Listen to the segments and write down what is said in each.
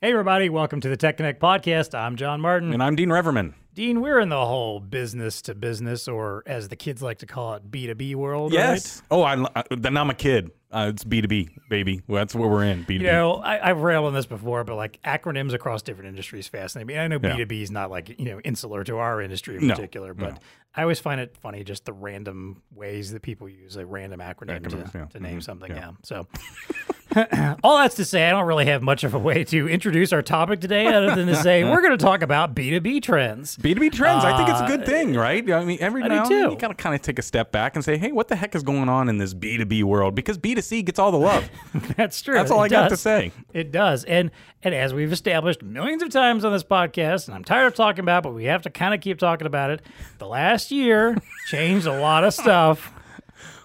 Hey, everybody, welcome to the Tech Connect podcast. I'm John Martin. And I'm Dean Reverman. Dean, we're in the whole business to business, or as the kids like to call it, B2B world. Yes. Oh, I, I, then I'm a kid. Uh, it's B2B, baby. Well, that's where we're in. B2B. You know, I, I've railed on this before, but like acronyms across different industries fascinate me. I know Yeah. B2B is not like, you know, insular to our industry in No, particular, but no. I always find it funny just the random ways that people use a random acronym Acronyms, to, yeah. to name Mhm, something. yeah. Yeah. So all that's to say, I don't really have much of a way to introduce our topic today other than to say we're going to talk about B2B trends. B2B trends, I think it's a good Uh, thing, right? I mean, every I now and then you got to kind of take a step back and say, hey, what the heck is going on in this B2B world? Because B2C gets all the love. That's true. That's all It I got to say. It does. And and as we've established millions of times on this podcast, and I'm tired of talking about, it, but we have to kind of keep talking about it. The last year changed a lot of stuff.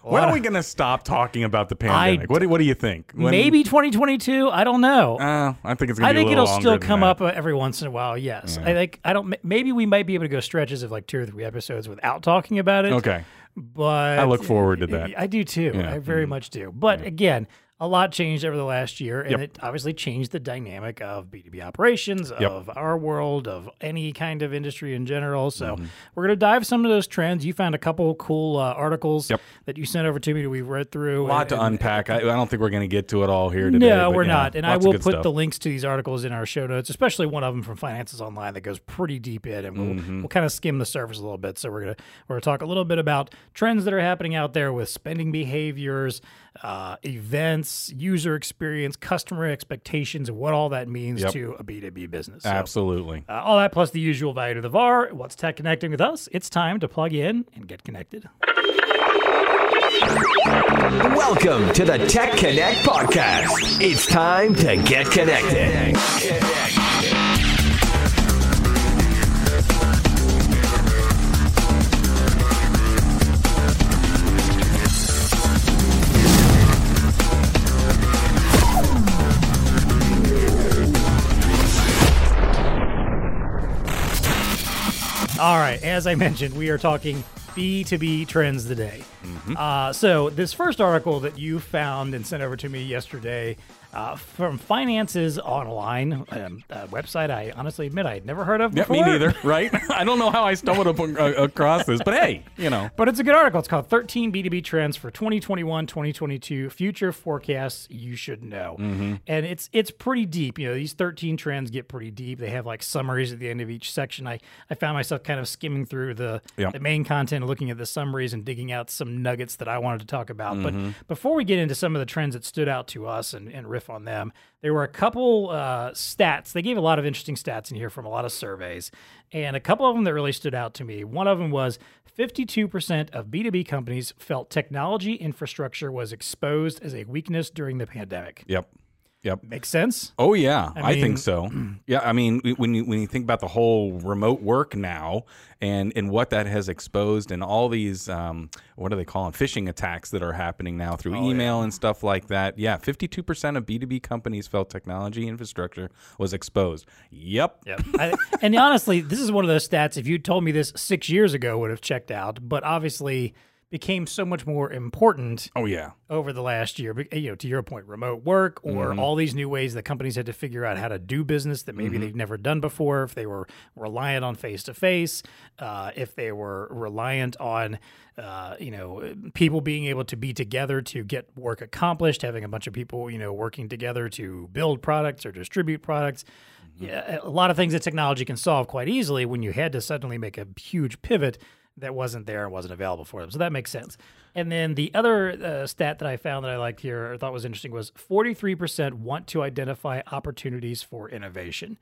When are we going to stop talking about the pandemic? what, do, what do you think? When- maybe 2022? I don't know. Uh, I think it's going I be think it'll still come up uh, every once in a while. Yes, I think I don't. Maybe we might be able to go stretches of like two or three episodes without talking about it. Okay. but I look forward to that. I do too. Yeah. I very much do. But again, a lot changed over the last year, and Yep. it obviously changed the dynamic of B2B operations, Yep. of our world, of any kind of industry in general. So Mm-hmm. we're going to dive some of those trends. You found a couple cool uh, articles Yep. that you sent over to me that we've read through. A lot and- to and- unpack. I, I don't think we're going to get to it all here today. no, but we're not. And I will put stuff. the links to these articles in our show notes, especially one of them from Finances Online that goes pretty deep in, and we'll, Mm-hmm. we'll kind of skim the surface a little bit. So we're gonna we're gonna talk a little bit about trends that are happening out there with spending behaviors, uh, events, user experience, customer expectations, and what all that means Yep. to a B two B business. So, Absolutely. uh, all that plus the usual value to the VAR. What's tech connecting with us? It's time to plug in and get connected. Welcome to the Tech Connect podcast. It's time to get connected. All right, as I mentioned, we are talking B2B trends today. Mm-hmm. Uh, so, this first article that you found and sent over to me yesterday uh, from Finances Online, um, a website I honestly admit I had never heard of Yeah, me neither, right? I don't know how I stumbled up, uh, across this, but hey, you know. But it's a good article. It's called 13 B2B Trends for 2021 2022 Future Forecasts You Should Know. Mm-hmm. And it's it's pretty deep. You know, these 13 trends get pretty deep. They have like summaries at the end of each section. I, I found myself kind of skimming through the, Yeah. the main content, looking at the summaries and digging out some nuggets that I wanted to talk about. Mm-hmm. But before we get into some of the trends that stood out to us and, and riff on them, there were a couple uh, stats. They gave a lot of interesting stats in here from a lot of surveys, and a couple of them that really stood out to me. One of them was 52% of B2B companies felt technology infrastructure was exposed as a weakness during the pandemic. Yep. Yep. Makes sense? Oh yeah, I, mean- think so. Yeah, I mean, when you when you think about the whole remote work now and and what that has exposed and all these um, what do they call them phishing attacks that are happening now through email and stuff like that. Yeah, fifty two percent of B two B companies felt technology infrastructure was exposed. Yep. Yep. I, and honestly, this is one of those stats. If you told me this six years ago, would have checked out. But obviously, became so much more important Oh yeah. over the last year. You know, to your point, remote work or mm-hmm. all these new ways that companies had to figure out how to do business that maybe mm-hmm. they've never done before. If they were reliant on face to face, if they were reliant on, uh, you know, people being able to be together to get work accomplished, having a bunch of people, you know, working together to build products or distribute products. Mm-hmm. Yeah, a lot of things that technology can solve quite easily when you had to suddenly make a huge pivot that wasn't there and wasn't available for them. So that makes sense. And then the other uh, stat that I found that I liked here, or thought was interesting, was 43% want to identify opportunities for innovation.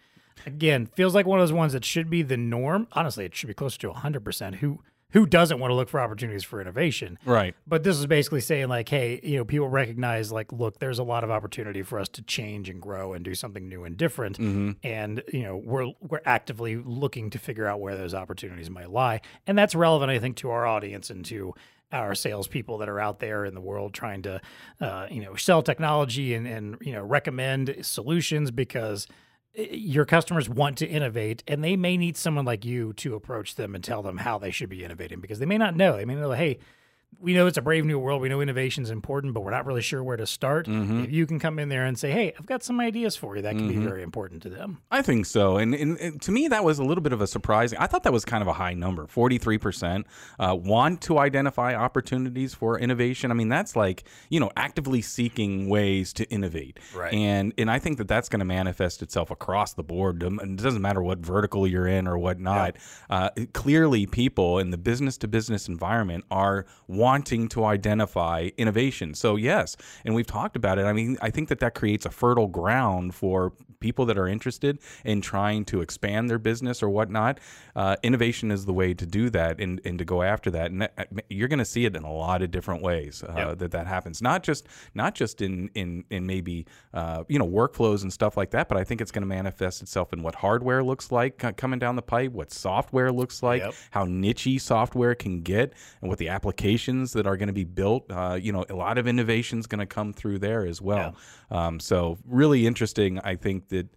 Again, feels like one of those ones that should be the norm. Honestly, it should be closer to 100%. Who who doesn't want to look for opportunities for innovation? Right. But this is basically saying like, hey, you know, people recognize like, look, there's a lot of opportunity for us to change and grow and do something new and different, and you know, we're we're actively looking to figure out where those opportunities might lie, and that's relevant, I think, to our audience and to our salespeople that are out there in the world trying to, uh, you know, sell technology and and you know recommend solutions because Eh, your customers want to innovate and they may need someone like you to approach them and tell them how they should be innovating because they may not know. They may know, hey, we know it's a brave new world. We know innovation is important, but we're not really sure where to start. Mm-hmm. If you can come in there and say, "Hey, I've got some ideas for you," that can Mm-hmm. be very important to them. I think so, and, and, and to me that was a little bit of a surprising. I thought that was kind of a high number. Forty three percent want to identify opportunities for innovation. I mean, that's like you know actively seeking ways to innovate, Right. And and I think that that's going to manifest itself across the board. Um, It doesn't matter what vertical you're in or whatnot. Uh, clearly, people in the business to business environment are wanting to identify innovation. So yes, and we've talked about it. I mean, I think that that creates a fertile ground for people that are interested in trying to expand their business or whatnot. Uh, innovation is the way to do that and, and to go after that. And that, you're going to see it in a lot of different ways uh, that that happens. Not just not just in in in maybe uh, you know workflows and stuff like that, but I think it's going to manifest itself in what hardware looks like coming down the pipe, what software looks like, Yep. how nichey software can get, and what the applications that are going to be built. Uh, you know, a lot of innovation is going to come through there as well. Um, so really interesting. I think that.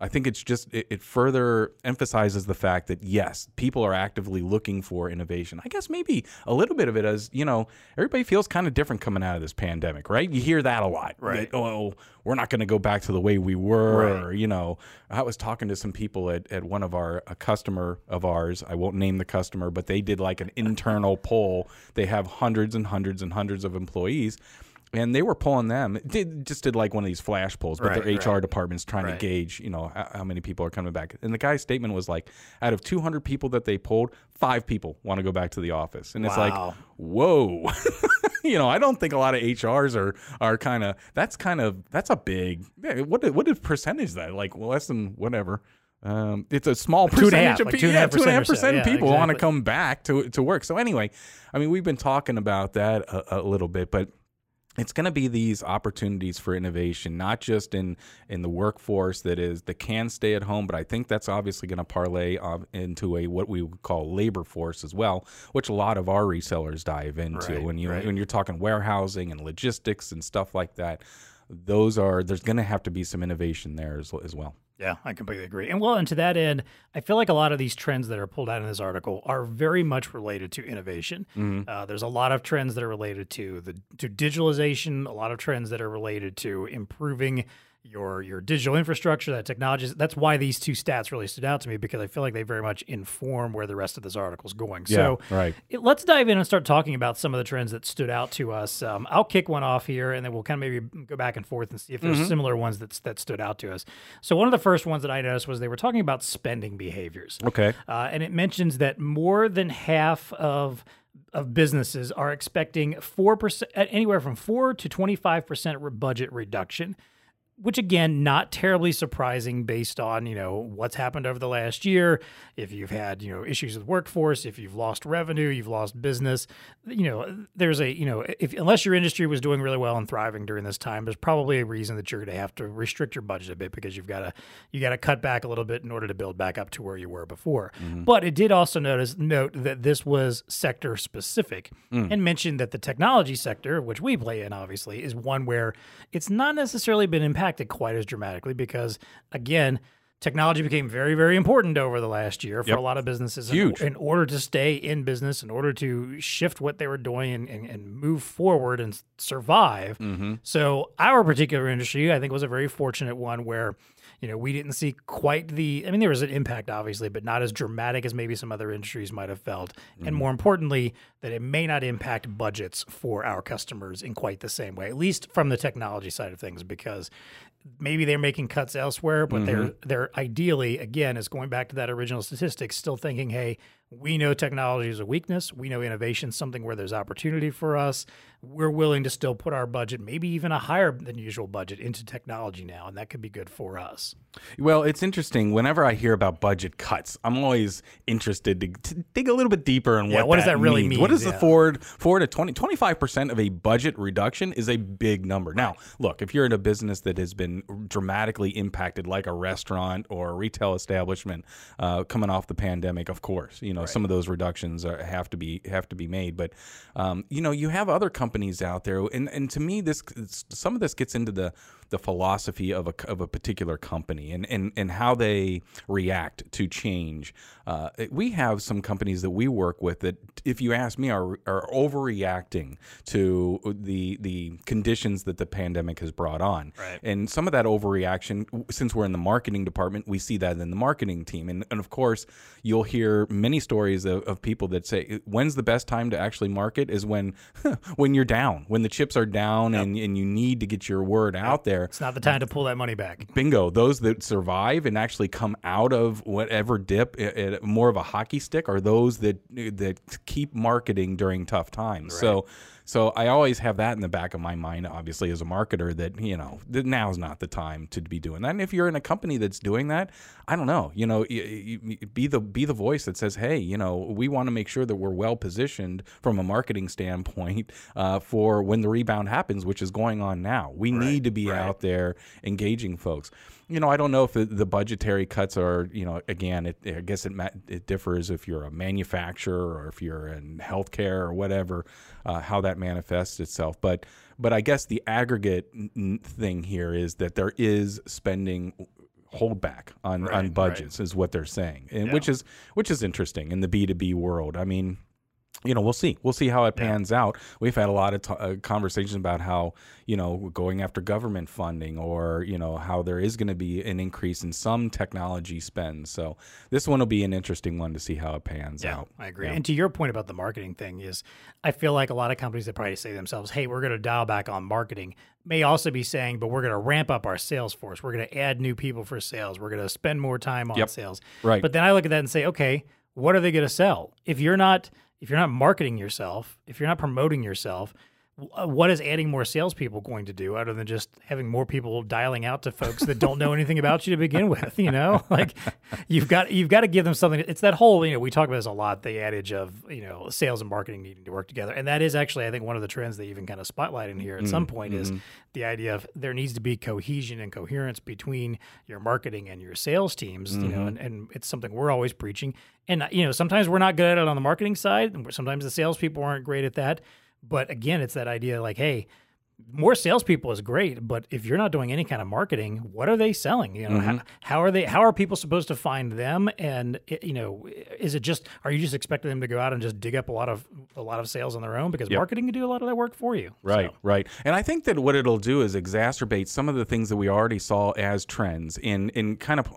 I think it's just it, it further emphasizes the fact that yes, people are actively looking for innovation. I guess maybe a little bit of it as you know, everybody feels kind of different coming out of this pandemic, right? You hear that a lot, Right. That, oh, we're not going to go back to the way we were, Right. or you know, I was talking to some people at, at one of our a customer of ours. I won't name the customer, but they did like an internal poll. They have hundreds and hundreds and hundreds of employees. And they were pulling them. Did just did like one of these flash polls, but Right, their HR right. department's trying Right. to gauge, you know, how, how many people are coming back. And the guy's statement was like, out of 200 people that they polled, five people want to go back to the office. And it's like, whoa. you know, I don't think a lot of HRs are are kind of. That's kind of that's a big. What what is percentage that? Like less than whatever. Um, it's a small Two percentage half, of like people. two Yeah, two and a half percent of Yeah, people want to come back to to work. So anyway, I mean, we've been talking about that a, a little bit, but it's going to be these opportunities for innovation not just in in the workforce that is that can stay at home but i think that's obviously going to parlay into a what we would call labor force as well which a lot of our resellers dive into Right, when you right. when you're talking warehousing and logistics and stuff like that those are there's going to have to be some innovation there as, as well Yeah, I completely agree. And well, and to that end, I feel like a lot of these trends that are pulled out in this article are very much related to innovation. Uh, there's a lot of trends that are related to the to digitalization, a lot of trends that are related to improving your your digital infrastructure, that technology. That's why these two stats really stood out to me because I feel like they very much inform where the rest of this article is going. so right. it- let's dive in and start talking about some of the trends that stood out to us. Um, I'll kick one off here, and then we'll kind of maybe go back and forth and see if there's Mm-hmm. similar ones that that stood out to us. So one of the first ones that I noticed was they were talking about spending behaviors. okay Uh, and it mentions that more than half of of businesses are expecting four percent, anywhere from four to twenty five percent budget reduction. Which again, not terribly surprising based on you know what's happened over the last year. If you've had you know issues with workforce, if you've lost revenue, you've lost business. You know, there's a you know if unless your industry was doing really well and thriving during this time, there's probably a reason that you're going to have to restrict your budget a bit because you've got to you got to cut back a little bit in order to build back up to where you were before. Mm-hmm. But it did also notice note that this was sector specific mm. and mentioned that the technology sector, which we play in, obviously, is one where it's not necessarily been impacted quite as dramatically because again. Technology became very, very important over the last year for Yep. a lot of businesses. in- Huge. In, order to stay in business, in order to shift what they were doing and, and, and move forward and survive. Mm-hmm. So our particular industry, I think, was a very fortunate one where, you know, we didn't see quite the. I mean, there was an impact, obviously, but not as dramatic as maybe some other industries might have felt. And mm-hmm. more importantly, that it may not impact budgets for our customers in quite the same way, at least from the technology side of things, because maybe they're making cuts elsewhere, but they're mm-hmm. they're ideally again is going back to that original statistic, still thinking, hey, we know technology is a weakness, we know innovation is something where there's opportunity for us. We're willing to still put our budget, maybe even a higher than usual budget, into technology now, and that could be good for us. Well, it's interesting. Whenever I hear about budget cuts, I'm always interested to, to dig a little bit deeper in Yeah, what, what does that really means. What means? is the Yeah. forward forward to 20 25% of a budget reduction is a big number. Now, look, if you're in a business that has been dramatically impacted like a restaurant or a retail establishment uh, coming off the pandemic, of course, you know, some of those reductions are, have to be have to be made, but um, you know, you have other companies out there and and to me this some of this gets into the the philosophy of a of a particular company and and and how they react to change. Uh, we have some companies that we work with that, if you ask me, are are overreacting to the the conditions that the pandemic has brought on. Right. And some of that overreaction, since we're in the marketing department, we see that in the marketing team. And, and of course, you'll hear many stories of, of people that say, when's the best time to actually market is when when you're down, when the chips are down and, and you need to get your word out there. It's not the time to pull that money back. Bingo. Those that survive and actually come out of whatever dip more of a hockey stick are those that that keep marketing during tough times. So so I always have that in the back of my mind, obviously, as a marketer, that you know that now's not the time to be doing that. And if you're in a company that's doing that, I don't know, you know, be the be the voice that says, hey, you know, we want to make sure that we're well positioned from a marketing standpoint uh, for when the rebound happens, which is going on now. We need to be out there engaging folks. You know, I don't know if the, the budgetary cuts are, you know, again, it, I guess it it differs if you're a manufacturer or if you're in healthcare or whatever, uh, how that manifests itself. But but I guess the aggregate n- thing here is that there is spending holdback on Right, on right. budgets is what they're saying, and Yeah. which is which is interesting in the B two B world. I mean you know, we'll see. We'll see how it pans out. We've had a lot of t- uh, conversations about how, you know, going after government funding or, you know, how there is going to be an increase in some technology spend. So this one will be an interesting one to see how it pans Yeah, out. I agree. Yeah. And to your point about the marketing thing is, I feel like a lot of companies that probably say to themselves, "Hey, we're going to dial back on marketing," may also be saying, "But we're going to ramp up our sales force. We're going to add new people for sales. We're going to spend more time on Yep. sales." Right. But then I look at that and say, "Okay, what are they going to sell? If you're not if you're not marketing yourself, if you're not promoting yourself." W- What is adding more salespeople going to do other than just having more people dialing out to folks that don't know anything about you to begin with? You know, like you've got you've got to give them something. It's that whole you know we talk about this a lot. The adage of you know sales and marketing needing to work together, and that is actually I think one of the trends they even kind of spotlight in here at some mm-hmm. point is mm-hmm. the idea of there needs to be cohesion and coherence between your marketing and your sales teams. You know, mm-hmm. and, and it's something we're always preaching. And you know sometimes we're not good at it on the marketing side, and sometimes the salespeople aren't great at that. But again, it's that idea like, hey, more salespeople is great, but if you're not doing any kind of marketing, what are they selling? You know, Mm-hmm. how, how are they? How are people supposed to find them? And you know, is it just are you just expecting them to go out and just dig up a lot of a lot of sales on their own because marketing can do a lot of that work for you? Right, So, right. And I think that what it'll do is exacerbate some of the things that we already saw as trends in in kind of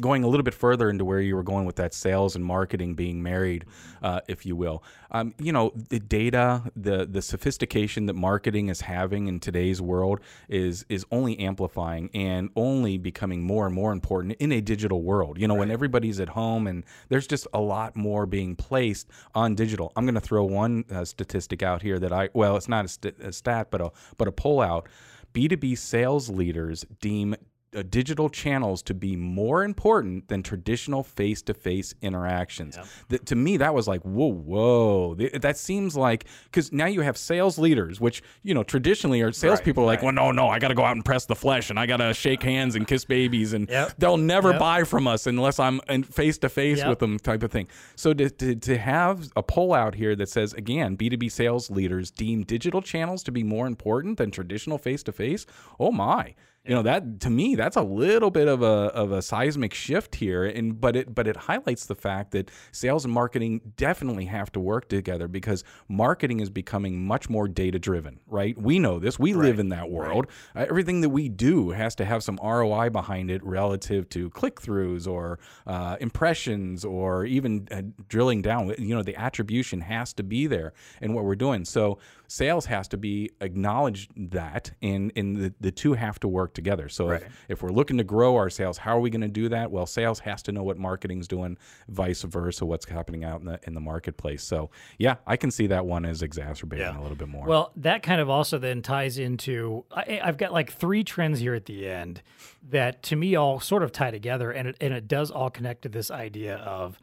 going a little bit further into where you were going with that sales and marketing being married, uh, if you will. Um, you know, the data, the the sophistication that marketing is having in today's world is is only amplifying and only becoming more and more important in a digital world. You know, when everybody's at home and there's just a lot more being placed on digital. I'm going to throw one uh, statistic out here that I well, it's not a, st- a stat, but a but a poll out. B2B sales leaders deem uh, digital channels to be more important than traditional face-to-face interactions. That to me, that was like, whoa, whoa. Th- That seems like because now you have sales leaders, which you know traditionally are salespeople are like, well, no, no, I got to go out and press the flesh, and I got to shake hands and kiss babies, and Yep. they'll never Yep. buy from us unless I'm face-to-face with them, type of thing. So to, to to have a poll out here that says again, B2B sales leaders deem digital channels to be more important than traditional face-to-face. Oh my. You know that to me that's a little bit of a of a seismic shift here and but it but it highlights the fact that sales and marketing definitely have to work together because marketing is becoming much more data driven, right? We know this. We live in that world. Uh, everything that we do has to have some ROI behind it relative to click-throughs or uh, impressions or even uh, drilling down, you know, the attribution has to be there in what we're doing. So sales has to be acknowledged that and, and the, the two have to work together. So if, if we're looking to grow our sales, how are we going to do that? Well, sales has to know what marketing's doing, vice versa, what's happening out in the in the marketplace. So yeah, I can see that one as exacerbating Yeah. a little bit more. Well, that kind of also then ties into I, I've got like three trends here at the end that to me all sort of tie together, and it, and it does all connect to this idea of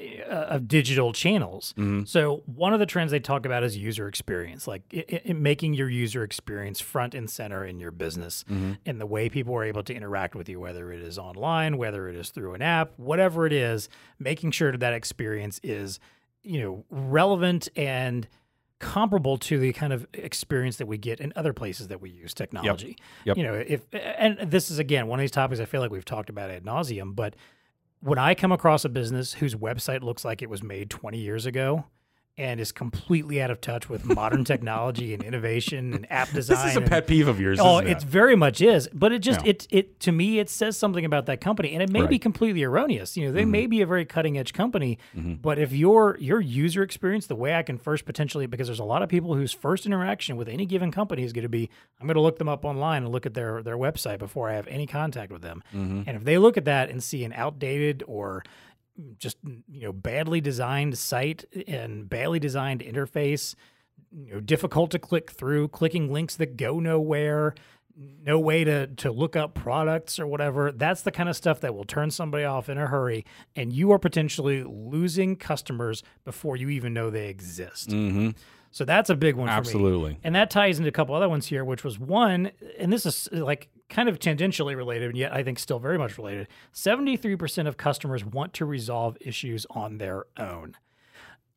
Uh, of digital channels. Mm-hmm. So one of the trends they talk about is user experience, like i i making your user experience front and center in your business, mm-hmm. and the way people are able to interact with you, whether it is online, whether it is through an app, whatever it is, making sure that that experience is you know relevant and comparable to the kind of experience that we get in other places that we use technology. Yep. You know, if and this is again one of these topics I feel like we've talked about ad nauseum, but when I come across a business whose website looks like it was made 20 years ago and is completely out of touch with modern technology and innovation and app design. This is a and- pet peeve of yours. Oh, isn't it it? very much is, but it just Yeah. it it to me it says something about that company, and it may be Right. Mm-hmm. completely erroneous. You know, they may be a very cutting edge company, but if your your user experience, the way I can first potentially, because there's a lot of people whose first interaction with any given company is going to be, I'm going to look them up online and look at their their website before I have any contact with them, Mm-hmm. and if they look at that and see an outdated or just you know badly designed site and badly designed interface you know difficult to click through clicking links that go nowhere no way to to look up products or whatever that's the kind of stuff that will turn somebody off in a hurry and you are potentially losing customers before you even know they exist Mm-hmm. so that's a big one for me. Absolutely. And that ties into a couple other ones here, which was one, and this is like kind of tangentially related, and yet I think still very much related. 73% of customers want to resolve issues on their own.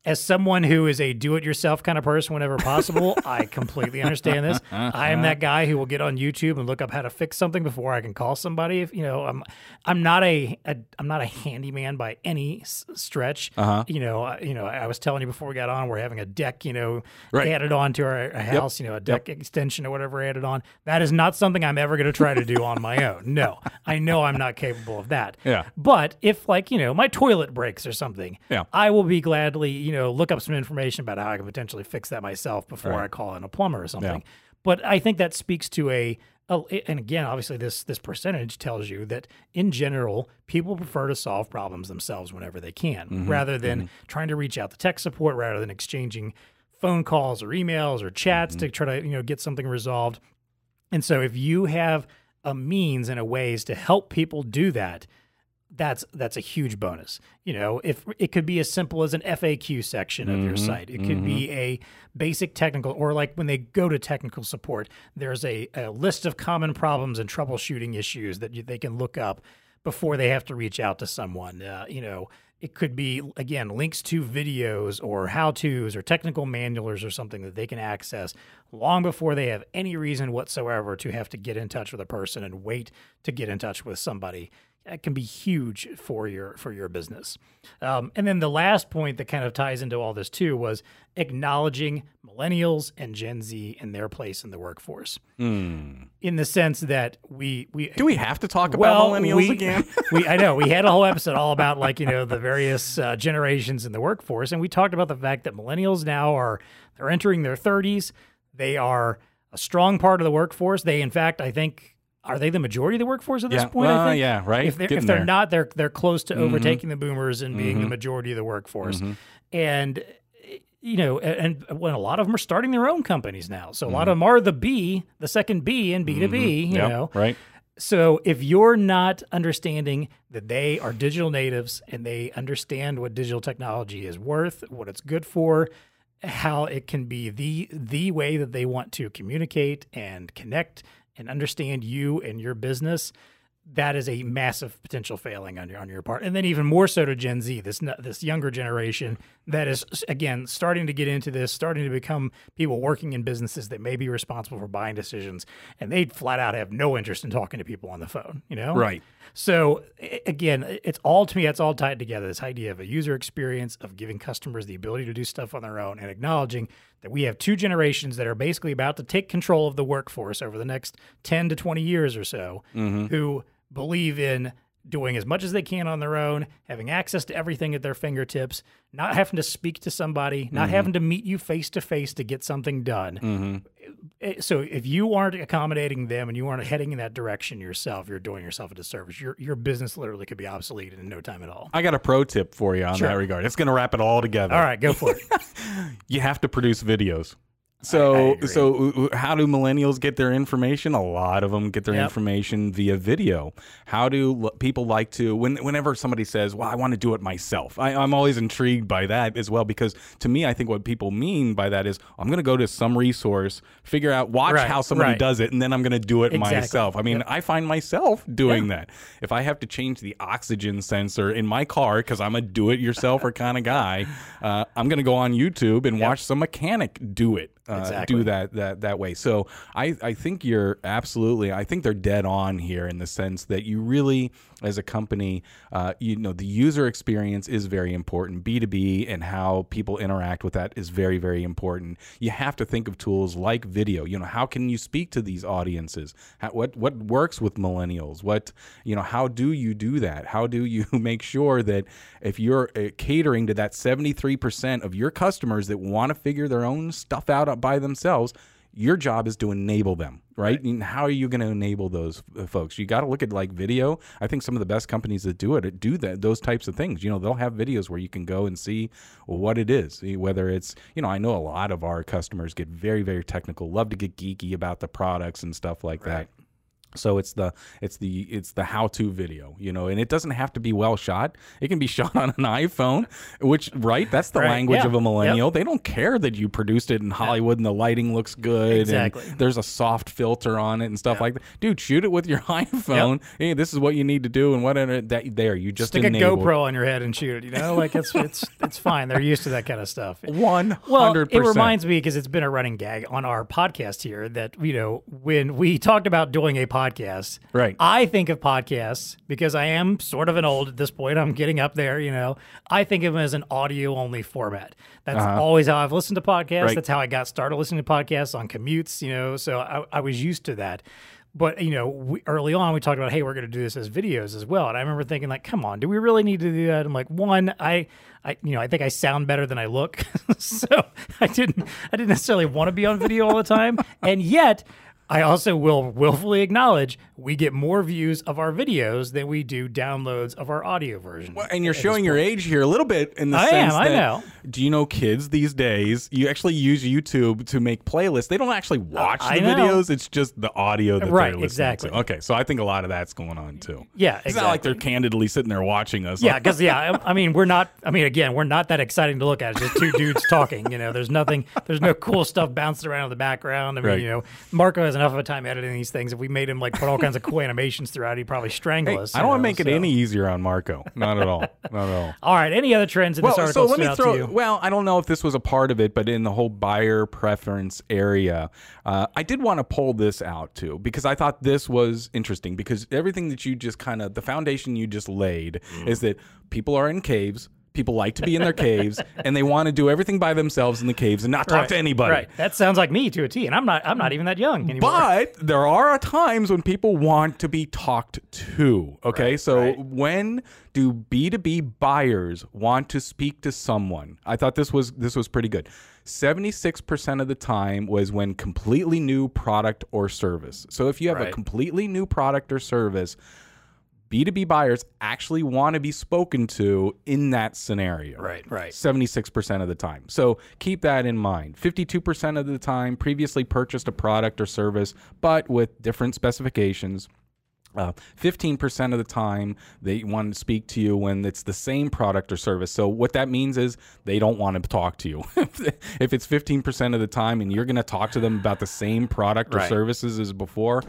As someone who is a do it yourself kind of person whenever possible, I completely understand this. I am that guy who will get on YouTube and look up how to fix something before I can call somebody. If you know, I'm I'm not a, a I'm not a handyman by any s- stretch. Uh-huh. You know, I- you know, I was telling you before we got on, we're having a deck, you know, Right. added on to our, our house, you know, a deck extension or whatever added on. That is not something I'm ever going to try to do on my own. No, I know I'm not capable of that. Yeah. But if like, you know, my toilet breaks or something, Yeah. I will be gladly, you know, look up some information about how I can potentially fix that myself before Right. I call in a plumber or something. Yeah. But I think that speaks to a, a and again, obviously this this percentage tells you that in general, people prefer to solve problems themselves whenever they can, Mm-hmm. rather than trying to reach out to tech support, rather than exchanging phone calls or emails or chats Mm-hmm. to try to, you know, get something resolved. And so if you have a means and a ways to help people do that, that's that's a huge bonus. You know, if it could be as simple as an FAQ section of your site, it could be a basic technical, or like when they go to technical support, there's a, a list of common problems and troubleshooting issues that you, they can look up before they have to reach out to someone. Uh, you know, it could be again links to videos or how tos or technical manuals or something that they can access long before they have any reason whatsoever to have to get in touch with a person and wait to get in touch with somebody that can be huge for your for your business. Um, and then the last point that kind of ties into all this too was acknowledging millennials and Gen Z and their place in the workforce. In the sense that we we Do we have to talk about millennials we, again? we I know we had a whole episode all about like you know the various uh, generations in the workforce, and we talked about the fact that millennials now are they're entering their 30s. They are a strong part of the workforce. They, in fact, I think. Are they the majority of the workforce at this Yeah. point? I think? yeah, right. If they're, if they're there. Mm-hmm. not, they're they're close to overtaking the boomers and being the majority of the workforce. And you know, and, and when a lot of them are starting their own companies now, so a lot of them are the B, the second B in B two B. You Mm-hmm. Yep, know, right? so if you're not understanding that they are digital natives and they understand what digital technology is worth, what it's good for, how it can be the the way that they want to communicate and connect and understand you and your business, that is a massive potential failing on your on your part. And then even more so to Gen Z, this this younger generation that is again starting to get into this, starting to become people working in businesses that may be responsible for buying decisions, and they flat out have no interest in talking to people on the phone. You know, Right. So again, it's all to me. It's all tied together. This idea of a user experience of giving customers the ability to do stuff on their own, and acknowledging that we have two generations that are basically about to take control of the workforce over the next ten to twenty years or so, mm-hmm. who believe in doing as much as they can on their own, having access to everything at their fingertips, not having to speak to somebody, not mm-hmm. having to meet you face to face to get something done. Mm-hmm. Eh, eh, So if you aren't accommodating them and you aren't heading in that direction yourself, you're doing yourself a disservice. Your your business literally could be obsolete in no time at all. I got a pro tip for you on Sure. that regard. It's going to wrap it all together. All right, go for it. You have to produce videos. So, agree. so uh, how do millennials get their information? A lot of them get their Yep. information via video. How do l- people like to? When, whenever somebody says, "Well, I want to do it myself," I, I'm always intrigued by that as well because to me, I think what people mean by that is, I'm going to go to some resource, figure out, watch Right, how somebody right. does it, and then I'm going to do it Exactly. myself. I mean, I find myself doing that. If I have to change the oxygen sensor in my car because I'm a do-it-yourselfer kind of guy, uh, I'm going to go on YouTube and watch some mechanic do it. Uh, Exactly. Do that that that way. So I I think you're absolutely. I think they're dead on here in the sense that you really, as a company, uh, you know, the user experience is very important. B two B and how people interact with that is very very important. You have to think of tools like video. You know, how can you speak to these audiences? How, what what works with millennials? What you know, how do you do that? How do you make sure that if you're uh, catering to that seventy three percent of your customers that want to figure their own stuff out by themselves, your job is to enable them, right? And how are you going to enable those uh, folks? You got to look at like video. I think some of the best companies that do it do that those types of things. You know, they'll have videos where you can go and see what it is. Whether it's, you know, I know a lot of our customers get very very technical, love to get geeky about the products and stuff like that. So it's the it's the it's the how to video, you know, and it doesn't have to be well shot. It can be shot on an iPhone, which right, that's the Right, language yeah, of a millennial. They don't care that you produced it in Hollywood and the lighting looks good Exactly. and there's a soft filter on it and stuff like that. Dude, shoot it with your iPhone. Hey, this is what you need to do and whatever that there you just Stick enabled. a GoPro on your head and shoot it. You know, like it's it's it's fine. They're used to that kind of stuff. One Well, it reminds me because it's been a running gag on our podcast here that you know when we talked about doing a podcast, Right. I think of podcasts because I am sort of an old at this point. I'm getting up there, you know. I think of them as an audio only format. That's always how I've listened to podcasts. Uh-huh. Right. That's how I got started listening to podcasts on commutes, you know. So I, I was used to that. But you know, we, early on we talked about, hey, we're going to do this as videos as well, and I remember thinking, like, come on, do we really need to do that? I'm like, one, I, I, you know, I think I sound better than I look, so I didn't, I didn't necessarily want to be on video all the time, and yet. I also will willfully acknowledge we get more views of our videos than we do downloads of our audio version. and you're showing your age here a little bit in the I am, sense I that know. do you know kids these days you actually use YouTube to make playlists. They don't actually watch I the know. videos, it's just the audio that Right, they're listening exactly. to. Okay, so I think a lot of that's going on too. Yeah, It's not like exactly. they're candidly sitting there watching us. Yeah, because yeah, I, I mean, we're not. I mean, again, we're not that exciting to look at. It's just two dudes talking. You know, there's nothing. There's no cool stuff bouncing around in the background. I mean, Right. you know, Marco has enough of a time editing these things. If we made him like put all kinds of cool animations throughout, he'd probably strangle Hey, us. I don't want to know, make it any easier on Marco. Not at all. Not at all. All right. Any other trends in this Well, article so let me throw. you? Well, I don't know if this was a part of it, but in the whole buyer preference area, uh, I did want to pull this out too because I thought this was interesting because everything that you just kind of the foundation you just laid Mm. is that people are in caves. People like to be in their caves, and they want to do everything by themselves in the caves and not talk Right, to anybody. Right. That sounds like me to a T, and I'm not. I'm not even that young anymore. But there are times when people want to be talked to. Okay. Right, so right. when do B2B buyers want to speak to someone? I thought this was this was pretty good. 76% of the time was when completely new product or service. So if you have a completely new product or service, B2B buyers actually want to be spoken to in that scenario. Right, right. 76% of the time. So keep that in mind. 52% of the time previously purchased a product or service, but with different specifications. Uh, 15% of the time they want to speak to you when it's the same product or service. So what that means is they don't want to talk to you. if it's 15% of the time and you're going to talk to them about the same product or Right. services as before,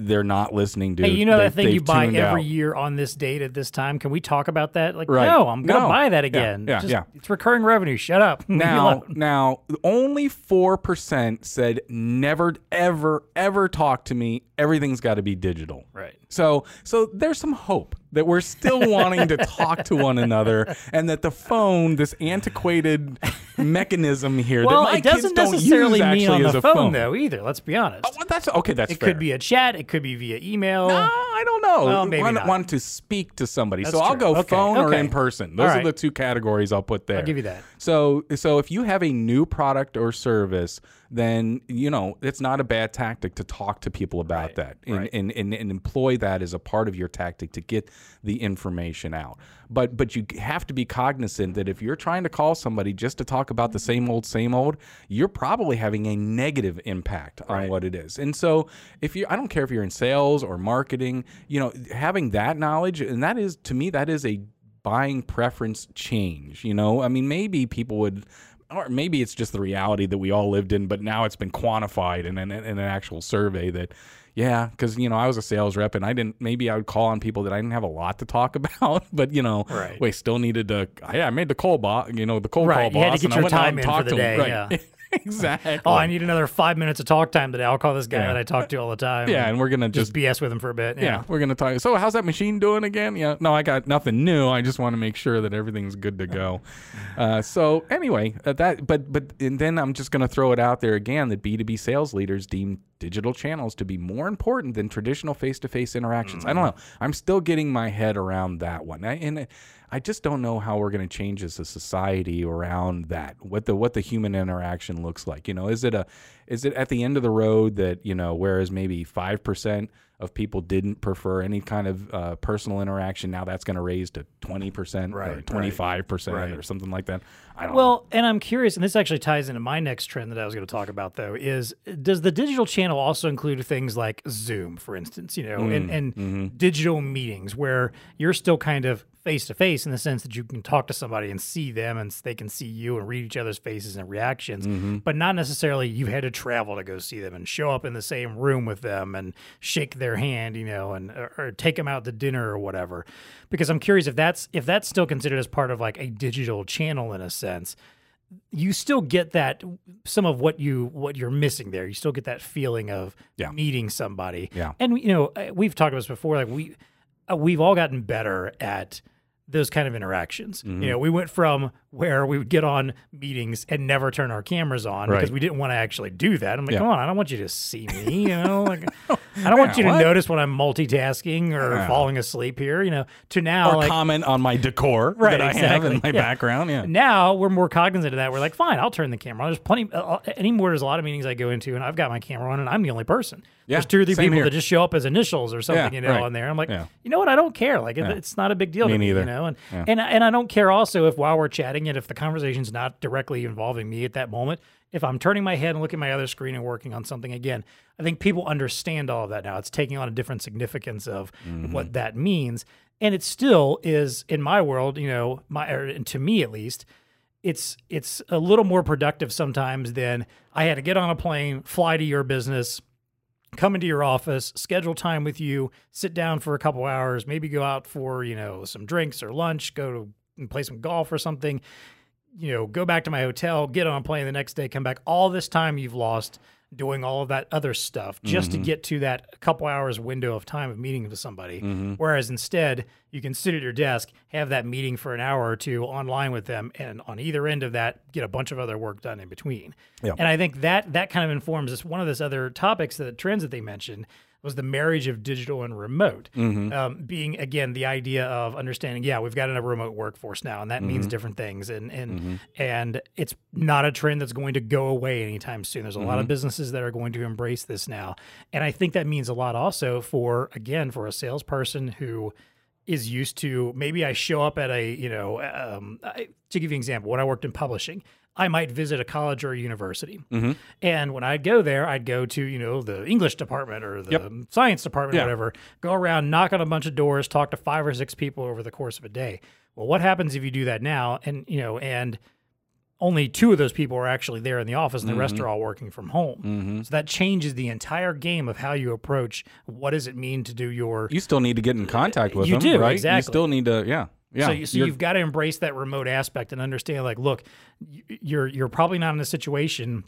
they're not listening to Hey, you know They- that thing you buy every out. year on this date at this time? Can we talk about that? Like, Right. no, I'm gonna No. buy that again. yeah, Just- yeah. It's recurring revenue. Shut up. Now, now, only four percent said never, ever, ever talk to me. Everything's got to be digital. Right. So, so there's some hope that we're still wanting to talk to one another, and that the phone, this antiquated mechanism here, Well, that my it doesn't kids don't necessarily use mean on the a phone, phone, though, either. Let's be honest. Oh, well, that's okay. That's it fair. could be a chat. It could be via email. No, I don't know. Well, maybe want, not. want to speak to somebody. That's so I'll true. go Okay, phone or okay. in person. Those are right. the two categories I'll put there. I'll give you that. So so if you have a new product or service, then you know it's not a bad tactic to talk to people about that and, and, and and employ that as a part of your tactic to get the information out. But but you have to be cognizant that if you're trying to call somebody just to talk about the same old same old, you're probably having a negative impact on Right. what it is. And so if you I don't care if you're in sales or marketing, you know, having that knowledge and that is to me that is a buying preference change, you know? I mean maybe people would or maybe it's just the reality that we all lived in, but now it's been quantified in an, in an actual survey that, yeah, because you know I was a sales rep and I didn't. Maybe I would call on people that I didn't have a lot to talk about, but you know, Right. we still needed to. Yeah, I made the cold boss, you know, the cold Right, call you had to get your time in for the day, Right. yeah. exactly. Oh, I need another five minutes of talk time today. I'll call this guy Yeah. that I talk to all the time. Yeah, and we're gonna just just BS with him for a bit. Yeah, we're gonna talk. So, how's that machine doing again? Yeah, no, I got nothing new. I just want to make sure that everything's good to go. Uh, so, anyway, uh, that but but and then I'm just gonna throw it out there again that B2B sales leaders deem digital channels to be more important than traditional face-to-face interactions. I don't know. I'm still getting my head around that one, I, and I just don't know how we're going to change as a society around that. What the what the human interaction looks like. You know, is it a is it at the end of the road that you know whereas maybe five percent of people didn't prefer any kind of uh, personal interaction. Now that's going to raise to 20% Right, right, 25% right. or something like that. I don't know. Well, and I'm curious, and this actually ties into my next trend that I was going to talk about, though, is does the digital channel also include things like Zoom, for instance, you know, and, mm, and mm-hmm. digital meetings where you're still kind of face to face in the sense that you can talk to somebody and see them and they can see you and read each other's faces and reactions, mm-hmm. but not necessarily you had to travel to go see them and show up in the same room with them and shake their hand, you know, and or, or take them out to dinner or whatever. Because I'm curious if that's if that's still considered as part of like a digital channel in a sense you still get that some of what you what you're missing there. You still get that feeling of Yeah. meeting somebody. Yeah. And you know, we've talked about this before. Like we uh, we've all gotten better at those kind of interactions. Mm-hmm. You know, we went from where we would get on meetings and never turn our cameras on because we didn't want to actually do that. I'm like, Yeah. come on, I don't want you to see me. You know, like I don't want you to what? notice when I'm multitasking or Yeah. falling asleep here. You know, to now or like comment on my decor Right, that I have in my background. Yeah. now we're more cognizant of that. We're like, fine, I'll turn the camera on. There's plenty uh, anymore. There's a lot of meetings I go into, and I've got my camera on, and I'm the only person. Yeah, there's two or three people here. that just show up as initials or something, Yeah, you know, right. on there. I'm like, Yeah. you know what? I don't care. Like, it- it's not a big deal Me to me, neither. you know. And Yeah. and and I don't care also if while we're chatting and if the conversation's not directly involving me at that moment, if I'm turning my head and looking at my other screen and working on something again, I think people understand all of that now. It's taking on a different significance of Mm-hmm. what that means. And it still is in my world, you know, my or to me at least, it's it's a little more productive sometimes than I had to get on a plane, fly to your business, come into your office, schedule time with you, sit down for a couple hours, maybe go out for, you know, some drinks or lunch, go to and play some golf or something, you know, go back to my hotel, get on a plane the next day, come back. All this time you've lost doing all of that other stuff just to mm-hmm. get to that couple hours window of time of meeting with somebody. Mm-hmm. Whereas instead, you can sit at your desk, have that meeting for an hour or two online with them, and on either end of that, get a bunch of other work done in between. Yeah. And I think that that kind of informs us. One of those other topics, the trends that they mentioned, was the marriage of digital and remote. Um, being again the idea of understanding, yeah, we've got a remote workforce now, and that means different things, and and and it's not a trend that's going to go away anytime soon. There's a lot of businesses that are going to embrace this now, and I think that means a lot also for again for a salesperson who is used to maybe I show up at a you know um, I, to give you an example when I worked in publishing I might visit a college or a university mm-hmm. and when I'd go there I'd go to you know the English department or the science department Yeah. or whatever go around knock on a bunch of doors talk to five or six people over the course of a day well what happens if you do that now and you know and only two of those people are actually there in the office and the rest mm-hmm. are all working from home. Mm-hmm. So that changes the entire game of how you approach what does it mean to do your You still need to get in contact with You them, do, right? You still need to, yeah. Yeah. so, you, so you've got to embrace that remote aspect and understand like look you're you're probably not in a situation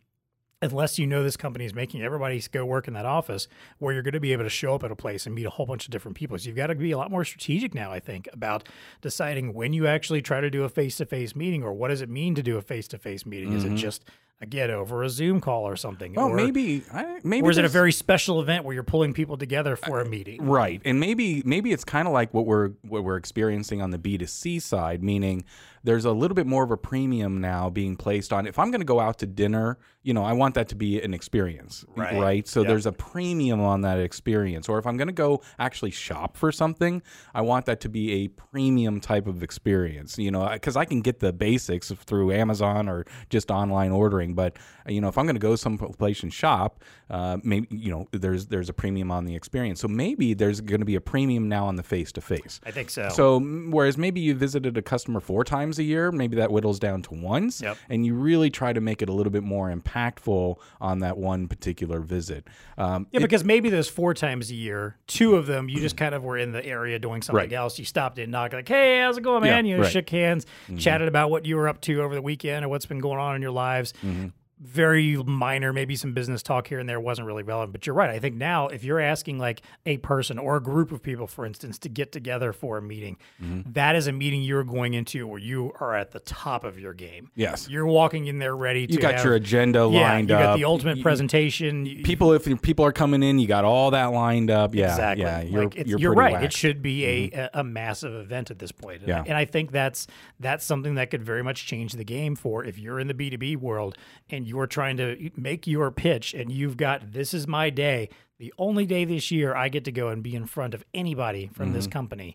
unless you know this company is making everybody go work in that office where you're going to be able to show up at a place and meet a whole bunch of different people so you've got to be a lot more strategic now i think about deciding when you actually try to do a face-to-face meeting or what does it mean to do a face-to-face meeting is it mm-hmm. just again over a Zoom call or something. Well, or, maybe, I, maybe. or is it a very special event where you're pulling people together for a meeting? Right, and maybe maybe it's kind of like what we're what we're experiencing on the B two C side, meaning there's a little bit more of a premium now being placed on. If I'm going to go out to dinner, you know, I want that to be an experience, Right. So there's a premium on that experience. Or if I'm going to go actually shop for something, I want that to be a premium type of experience. You know, because I can get the basics through Amazon or just online ordering, but you know, if I'm going to go someplace and shop, uh, maybe you know, there's there's a premium on the experience. So maybe there's going to be a premium now on the face to face. I think so. So whereas maybe you visited a customer four times a year, maybe that whittles down to once, Yep. and you really try to make it a little bit more impactful on that one particular visit. Um, Yeah, because maybe those four times a year, two of them you just kind of were in the area doing something Right. else. You stopped in, knocked like, "Hey, how's it going, Yeah, man?" you know, right. Mm-hmm. shook hands, chatted about what you were up to over the weekend or what's been going on in your lives. Mm-hmm. Very minor, maybe some business talk here and there wasn't really relevant. But you're right. I think now, if you're asking like a person or a group of people, for instance, to get together for a meeting, Mm-hmm. that is a meeting you're going into where you are at the top of your game. Yes. you're walking in there ready to. you got have- your agenda yeah, lined you up. You got the ultimate You- presentation. People, if people are coming in, you got all that lined up. Yeah, Exactly. yeah. You're, like you're, you're, right. It should be a, a, a massive event at this point. And, Yeah. I, and I think that's that's something that could very much change the game for if you're in the B2B world and you're trying to make your pitch and you've got this is my day, the only day this year I get to go and be in front of anybody from this Mm-hmm. company.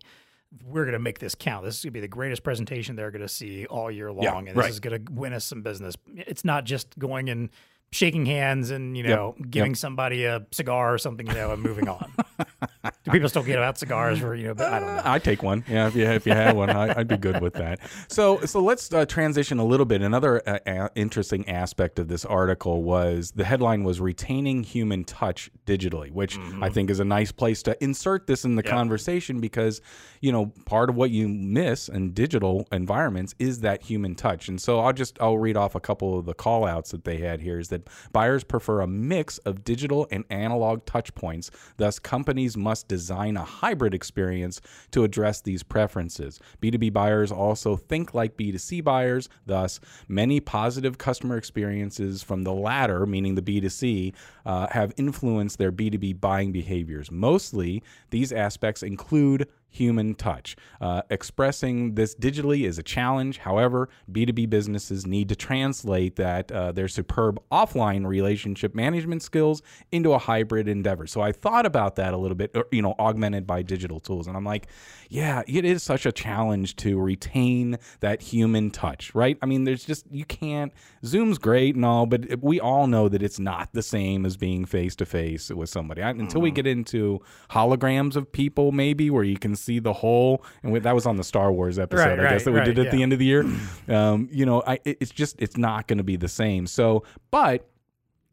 We're going to make this count. This is going to be the greatest presentation they're going to see all year long. Yeah, and this right. is going to win us some business. It's not just going and shaking hands and, you know, giving somebody a cigar or something, you know, and moving on. Do people still give out cigars for you know? But I don't know. I take one. Yeah, if you if you had one, I, I'd be good with that. So so let's uh, transition a little bit. Another uh, a- interesting aspect of this article was the headline was retaining human touch digitally, which I think is a nice place to insert this in the conversation because you know part of what you miss in digital environments is that human touch. And so I'll just I'll read off a couple of the call outs that they had here is that buyers prefer a mix of digital and analog touch points. Thus companies must design a hybrid experience to address these preferences. B2B buyers also think like B2C buyers. Thus, many positive customer experiences from the latter, meaning the B2C, uh, have influenced their B2B buying behaviors. Mostly, these aspects include human touch. Uh, expressing this digitally is a challenge. However, B2B businesses need to translate that uh, their superb offline relationship management skills into a hybrid endeavor. So I thought about that a little bit, or, you know, augmented by digital tools. And I'm like, yeah, it is such a challenge to retain that human touch, right? I mean, there's just, you can't, Zoom's great and all, but we all know that it's not the same as being face to face with somebody. I, until we get into holograms of people, maybe where you can see the whole, and we, that was on the Star Wars episode, Right, I right, guess, that we right, did at the end of the year. Um, you know, I, it- it's just, it's not going to be the same. So, but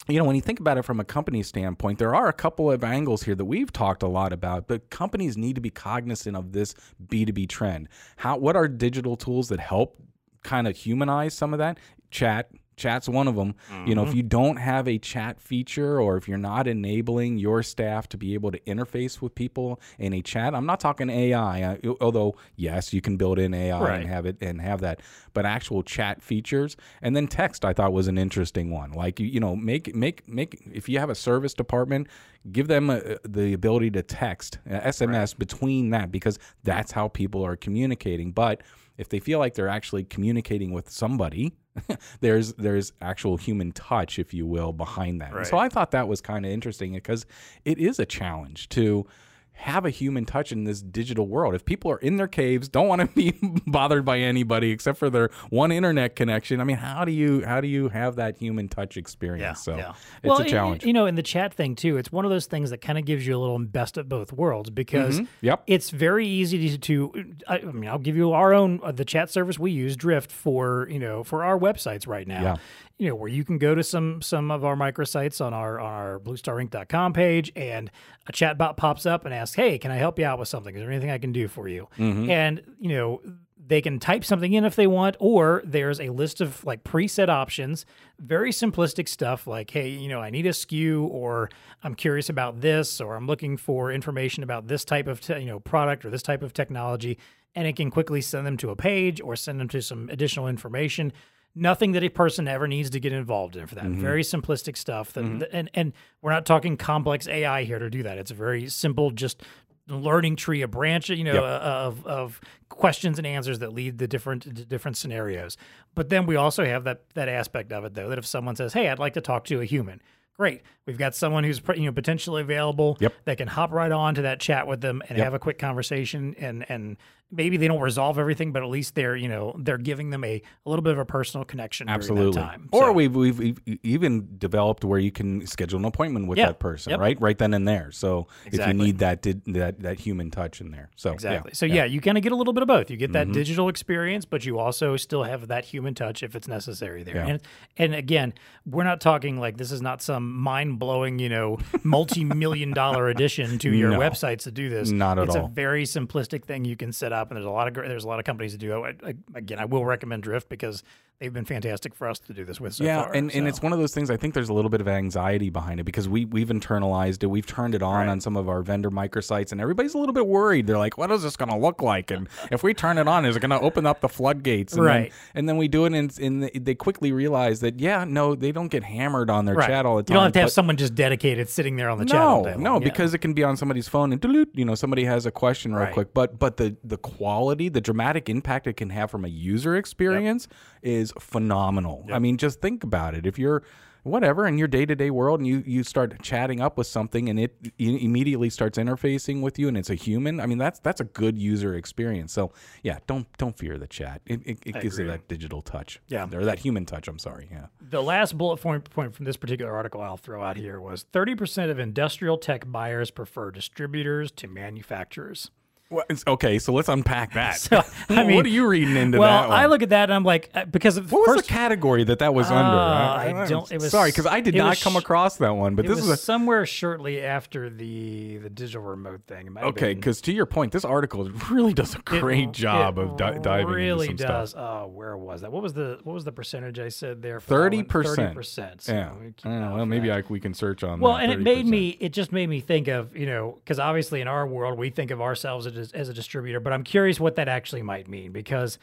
you know, when you think about it from a company standpoint, there are a couple of angles here that we've talked a lot about, but companies need to be cognizant of this B2B trend. How what are digital tools that help kind of humanize some of that? Chat Chat's one of them. You know, if you don't have a chat feature or if you're not enabling your staff to be able to interface with people in a chat, I'm not talking AI, uh, although yes, you can build in AI Right. and have it and have that, but actual chat features and then text I thought was an interesting one. Like you, you know, make make make if you have a service department, give them uh the ability to text uh, SMS between that because that's how people are communicating. But if they feel like they're actually communicating with somebody, there's there's actual human touch, if you will, behind that. And So I thought that was kind of interesting because it is a challenge to have a human touch in this digital world. If people are in their caves, don't want to be bothered by anybody except for their one internet connection, I mean, how do you how do you have that human touch experience? so it's well, a challenge. You know, in the chat thing too, it's one of those things that kind of gives you a little best of both worlds because Mm-hmm. Yep. it's very easy to. to I, I mean, I'll give you our own uh, the chat service we use, Drift, for you know for our websites right now. Yeah. You know, where you can go to some some of our microsites on our on our BlueStarInc.com page, and a chatbot pops up and asks, "Hey, can I help you out with something? Is there anything I can do for you?" Mm-hmm. And you know, they can type something in if they want, or there's a list of like preset options, very simplistic stuff like, hey, you know, I need a SKU, or I'm curious about this, or I'm looking for information about this type of te- you know product or this type of technology, and it can quickly send them to a page or send them to some additional information. Nothing that a person ever needs to get involved in for that. Mm-hmm. Very simplistic stuff. Mm-hmm. That, and and we're not talking complex AI here to do that. It's a very simple, just learning tree, a branch, you know, Yep. Uh, of of questions and answers that lead to different different scenarios. But then we also have that that aspect of it though that if someone says, "Hey, I'd like to talk to a human," great, we've got someone who's you know potentially available Yep. that can hop right on to that chat with them and Yep. have a quick conversation and and maybe they don't resolve everything, but at least they're you know they're giving them a, a little bit of a personal connection Absolutely. that time. Or So- we've, we've we've even developed where you can schedule an appointment with Yeah. that person, Yep. right? Right then and there. So if you need that did, that that human touch in there, so Exactly. Yeah. So yeah, you kind of get a little bit of both. You get that Mm-hmm. digital experience, but you also still have that human touch if it's necessary there. Yeah. And and again, we're not talking like this is not some mind blowing, you know, multi million dollar addition to your No. websites to do this. Not at it's all. a very simplistic thing you can set up, and there's a lot of there's a lot of companies that do. I, I, again, I will recommend Drift because they've been fantastic for us to do this with so yeah, far. and, and So- it's one of those things. I think there's a little bit of anxiety behind it because we we've internalized it. We've turned it on Right. on some of our vendor microsites, and everybody's a little bit worried. They're like, "What is this going to look like?" And if we turn it on, is it going to open up the floodgates? And Right. Then, and then we do it, and, and they quickly realize that yeah, no, they don't get hammered on their right. chat all the time. You don't have to have someone just dedicated sitting there on the chat all no, day. no. Yeah. because it can be on somebody's phone and dilute, you know, somebody has a question real Right. quick. But but the the quality, the dramatic impact it can have from a user experience is phenomenal. I mean, just think about it. If you're whatever in your day-to-day world and you you start chatting up with something and it immediately starts interfacing with you and it's a human i mean that's that's a good user experience so yeah don't don't fear the chat it, it, it gives you that digital touch Yeah. or that human touch i'm sorry yeah The last bullet point, point from this particular article I'll throw out here was 30% of industrial tech buyers prefer distributors to manufacturers. Well, okay, so let's unpack that. So, I mean, what are you reading into well, that? One? I look at that and I'm like, uh, because of what was first, the category that that was under? I don't- it was- sorry, because I did not come across that one. But it this was is a, somewhere shortly after the the digital remote thing. It okay. Because to your point, this article really does a it- great job it of di- diving Really into some does. stuff. Oh, where was that? What was the what was the percentage I said there? Thirty percent. 30%. So Yeah. we keep I don't an know, well, maybe. I, we can search on. Well, that and it made me, it just made me think of, you know, because obviously in our world, we think of ourselves as, as a distributor, but I'm curious what that actually might mean because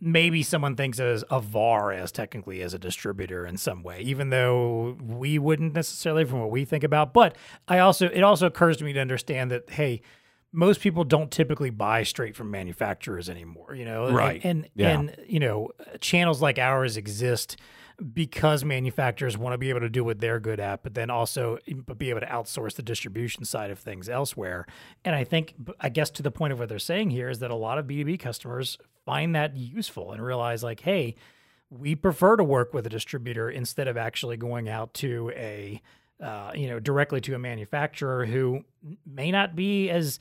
maybe someone thinks as a VAR as technically as a distributor in some way, even though we wouldn't necessarily from what we think about. But I also, it also occurs to me to understand that, hey, most people don't typically buy straight from manufacturers anymore, you know, and- Right. And, Yeah. and, you know, channels like ours exist because manufacturers want to be able to do what they're good at, but then also be able to outsource the distribution side of things elsewhere. And I think, I guess, to the point of what they're saying here is that a lot of B2B customers find that useful and realize, like, hey, we prefer to work with a distributor instead of actually going out to a, uh, you know, directly to a manufacturer who may not be as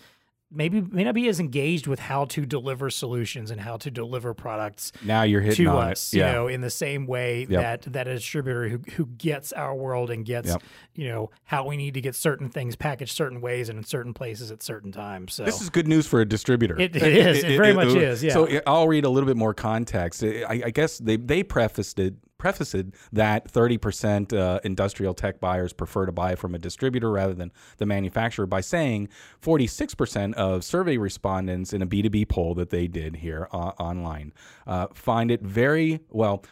maybe may not be as engaged with how to deliver solutions and how to deliver products Now you're hitting to on us, it. you know, in the same way that that a distributor who who gets our world and gets, Yep. you know, how we need to get certain things packaged certain ways and in certain places at certain times. So This is good news for a distributor. It- it is. It very much is, yeah. So I'll read a little bit more context. I, I guess they they prefaced it prefaced that 30% uh, industrial tech buyers prefer to buy from a distributor rather than the manufacturer by saying 46% of survey respondents in a B2B poll that they did here uh, online uh, find it very well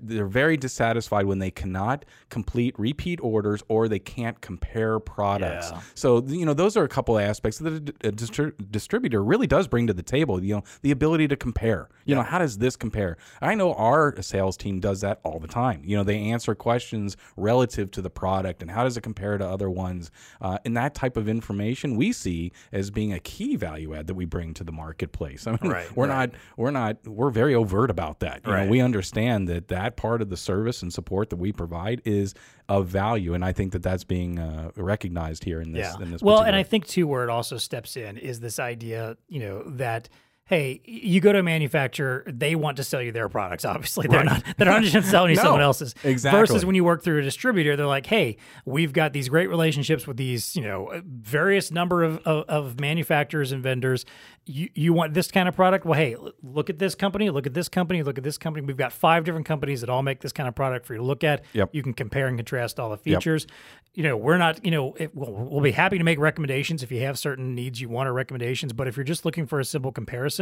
they're very dissatisfied when they cannot complete repeat orders or they can't compare products. Yeah. So you know those are a couple of aspects that a, a distri- distributor really does bring to the table. You know the ability to compare. You know how does this compare? I know our sales team does that all the time. You know they answer questions relative to the product and how does it compare to other ones. Uh, and that type of information we see as being a key value add that we bring to the marketplace. I mean, Right, we're right. not we're not we're very overt about that. You Right. know, we understand that that part of the service and support that we provide is of value, and I think that that's being uh, recognized here in this. yeah. In this well, and I think too, where it also steps in is this idea, you know, that hey, you go to a manufacturer, they want to sell you their products. Obviously, they're not they're not just selling you No, someone else's. exactly. Versus when you work through a distributor, they're like, hey, we've got these great relationships with these, you know, uh, various number of, of, of manufacturers and vendors. You you want this kind of product? Well, hey, look at this company, look at this company, look at this company. We've got five different companies that all make this kind of product for you to look at. Yep. You can compare and contrast all the features. Yep. You know, we're not, you know, it, we'll, we'll be happy to make recommendations if you have certain needs you want or recommendations. But if you're just looking for a simple comparison,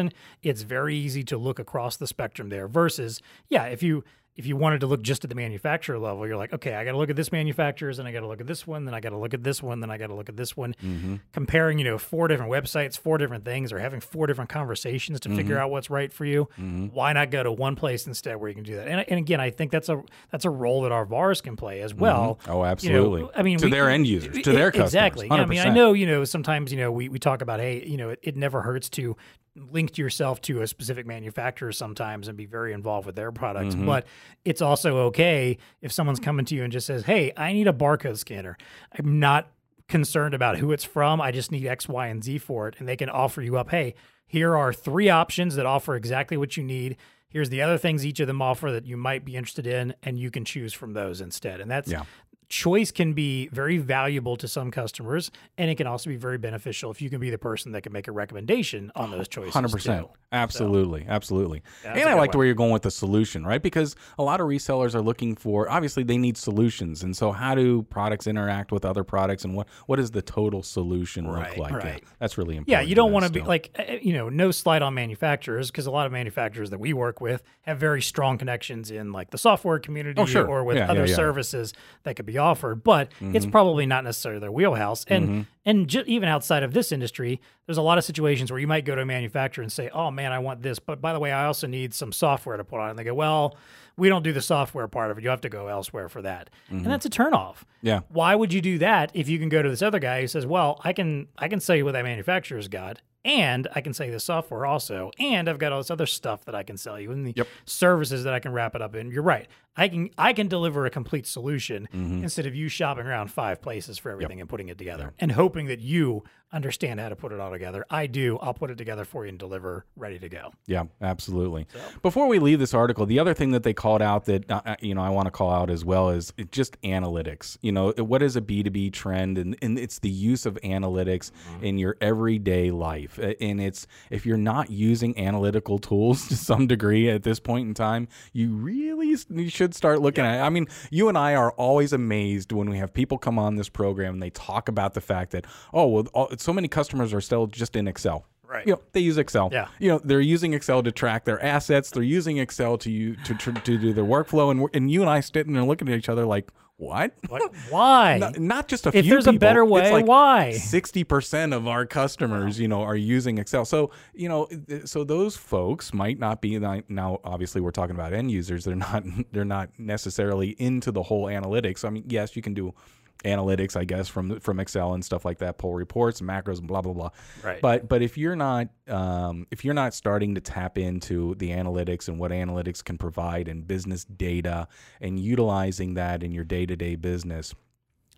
it's very easy to look across the spectrum there. Versus, yeah, if you if you wanted to look just at the manufacturer level, you're like, okay, I got to look at this manufacturer's, and I got to look at this one, then I got to look at this one, then I got to look at this one. Mm-hmm. Comparing, you know, four different websites, four different things, or having four different conversations to figure Mm-hmm. out what's right for you. Why not go to one place instead where you can do that? And, and again, I think that's a that's a role that our VARs can play as well. Oh, You know, absolutely. I mean, To we- their end users, to their customers, exactly. Yeah, I mean, I know you know sometimes you know we, we talk about hey you know it, it never hurts to link yourself to a specific manufacturer sometimes and be very involved with their products Mm-hmm. but it's also okay if someone's coming to you and just says hey i need a barcode scanner i'm not concerned about who it's from i just need x y and z for it and they can offer you up hey here are three options that offer exactly what you need here's the other things each of them offer that you might be interested in and you can choose from those instead and that's Yeah. Choice can be very valuable to some customers and it can also be very beneficial if you can be the person that can make a recommendation on those choices Hundred percent, too. absolutely, absolutely. And i liked one. where you're going with the solution, right? Because a lot of resellers are looking for obviously they need solutions, and so how do products interact with other products, and what what does the total solution Right, look like? Yeah, that's really important. Yeah, you don't want to be like, uh, you know, no slide on manufacturers because a lot of manufacturers that we work with have very strong connections in like the software community Oh, sure. or with yeah, other yeah. services that could be offered. But it's mm-hmm. probably not necessarily their wheelhouse. And mm-hmm. and ju- even outside of this industry, there's a lot of situations where you might go to a manufacturer and say, "Oh man, I want this, but by the way, I also need some software to put on." it. And they go, "Well." We don't do the software part of it. You have to go elsewhere for that, and mm-hmm. that's a turnoff. Yeah. Why would you do that if you can go to this other guy who says, "Well, I can I can sell you what that manufacturer's got, and I can sell you the software also, and I've got all this other stuff that I can sell you and the Yep. services that I can wrap it up in." You're right. I can I can deliver a complete solution Mm-hmm. instead of you shopping around five places for everything and putting it together and hoping that you understand how to put it all together. I do. I'll put it together for you and deliver ready to go. Yeah, absolutely. Before we leave this article, the other thing that they called out that uh, uh, you know I want to call out as well is just analytics. You know, what is a B two B trend, and, and it's the use of analytics in your everyday life. And it's if you're not using analytical tools to some degree at this point in time, you really you should start looking at. it. I mean, you and I are always amazed when we have people come on this program and they talk about the fact that oh well, all, so many customers are still just in Excel. Right. You know, they use Excel. Yeah. You know, they're using Excel to track their assets. They're using Excel to you to, to to do their workflow, and and you and I sitting there looking at each other like, what? What? Why? Not, not just a If few. If there's a people. better It's way, like why? Sixty percent of our customers, you know, are using Excel. So you know, so those folks might not be now. Obviously, we're talking about end users. They're not. They're not necessarily into the whole analytics. I mean, yes, you can do analytics, I guess, from from Excel and stuff like that, pull reports, macros, and blah blah blah. Right. But but if you're not um, if you're not starting to tap into the analytics and what analytics can provide and business data and utilizing that in your day to day business,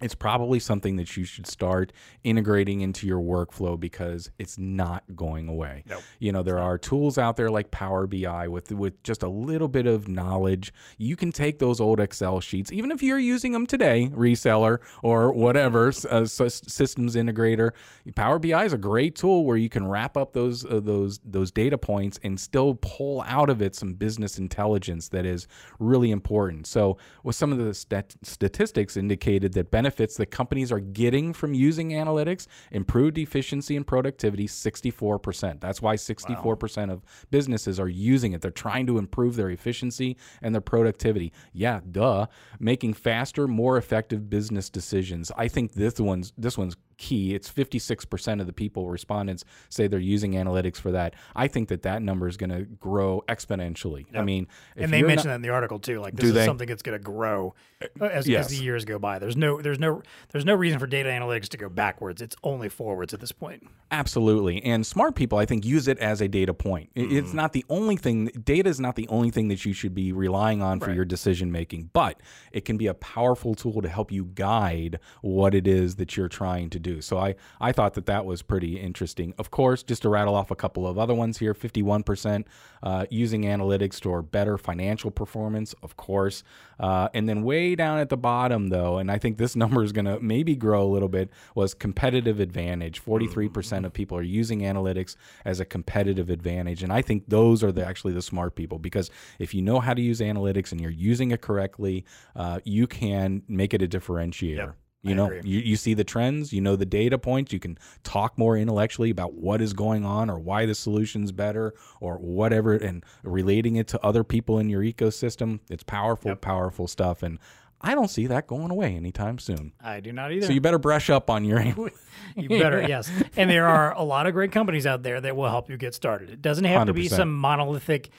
it's probably something that you should start integrating into your workflow because it's not going away. Nope. You know, there are tools out there like Power BI with with just a little bit of knowledge. You can take those old Excel sheets, even if you're using them today, reseller or whatever, uh, systems integrator. Power BI is a great tool where you can wrap up those uh, those those data points and still pull out of it some business intelligence that is really important. So, with some of the stat- statistics indicated that benefits that companies are getting from using analytics improved efficiency and productivity 64%. That's why 64% of businesses are using it. They're trying to improve their efficiency and their productivity. Yeah, duh, making faster, more effective business decisions. I think this one's this one's key. It's 56% of the people respondents say they're using analytics for that. I think that that number is going to grow exponentially. I mean, and they mentioned not- that in the article too. Like this is they? something that's going to grow uh, as, yes. as the years go by. There's no there's no there's no reason for data analytics to go backwards. It's only forwards at this point. Absolutely. And smart people, I think, use it as a data point. It's Mm-hmm. not the only thing, data is not the only thing that you should be relying on for your decision making, but it can be a powerful tool to help you guide what it is that you're trying to do. So I, I thought that that was pretty interesting. Of course, just to rattle off a couple of other ones here 51% uh, using analytics for better financial performance, of course. Uh, and then way down at the bottom, though, and I think this number is going to maybe grow a little bit, was competitive advantage. 43% of people are using analytics as a competitive advantage. And I think those are the, actually the smart people because if you know how to use analytics and you're using it correctly, uh, you can make it a differentiator. You know, agree. you, you see the trends, you know the data points, you can talk more intellectually about what is going on or why the solution's better or whatever, and relating it to other people in your ecosystem. It's powerful, powerful stuff. And I don't see that going away anytime soon. I do not either. So you better brush up on your You better, yes. And there are a lot of great companies out there that will help you get started. It doesn't have to be some monolithic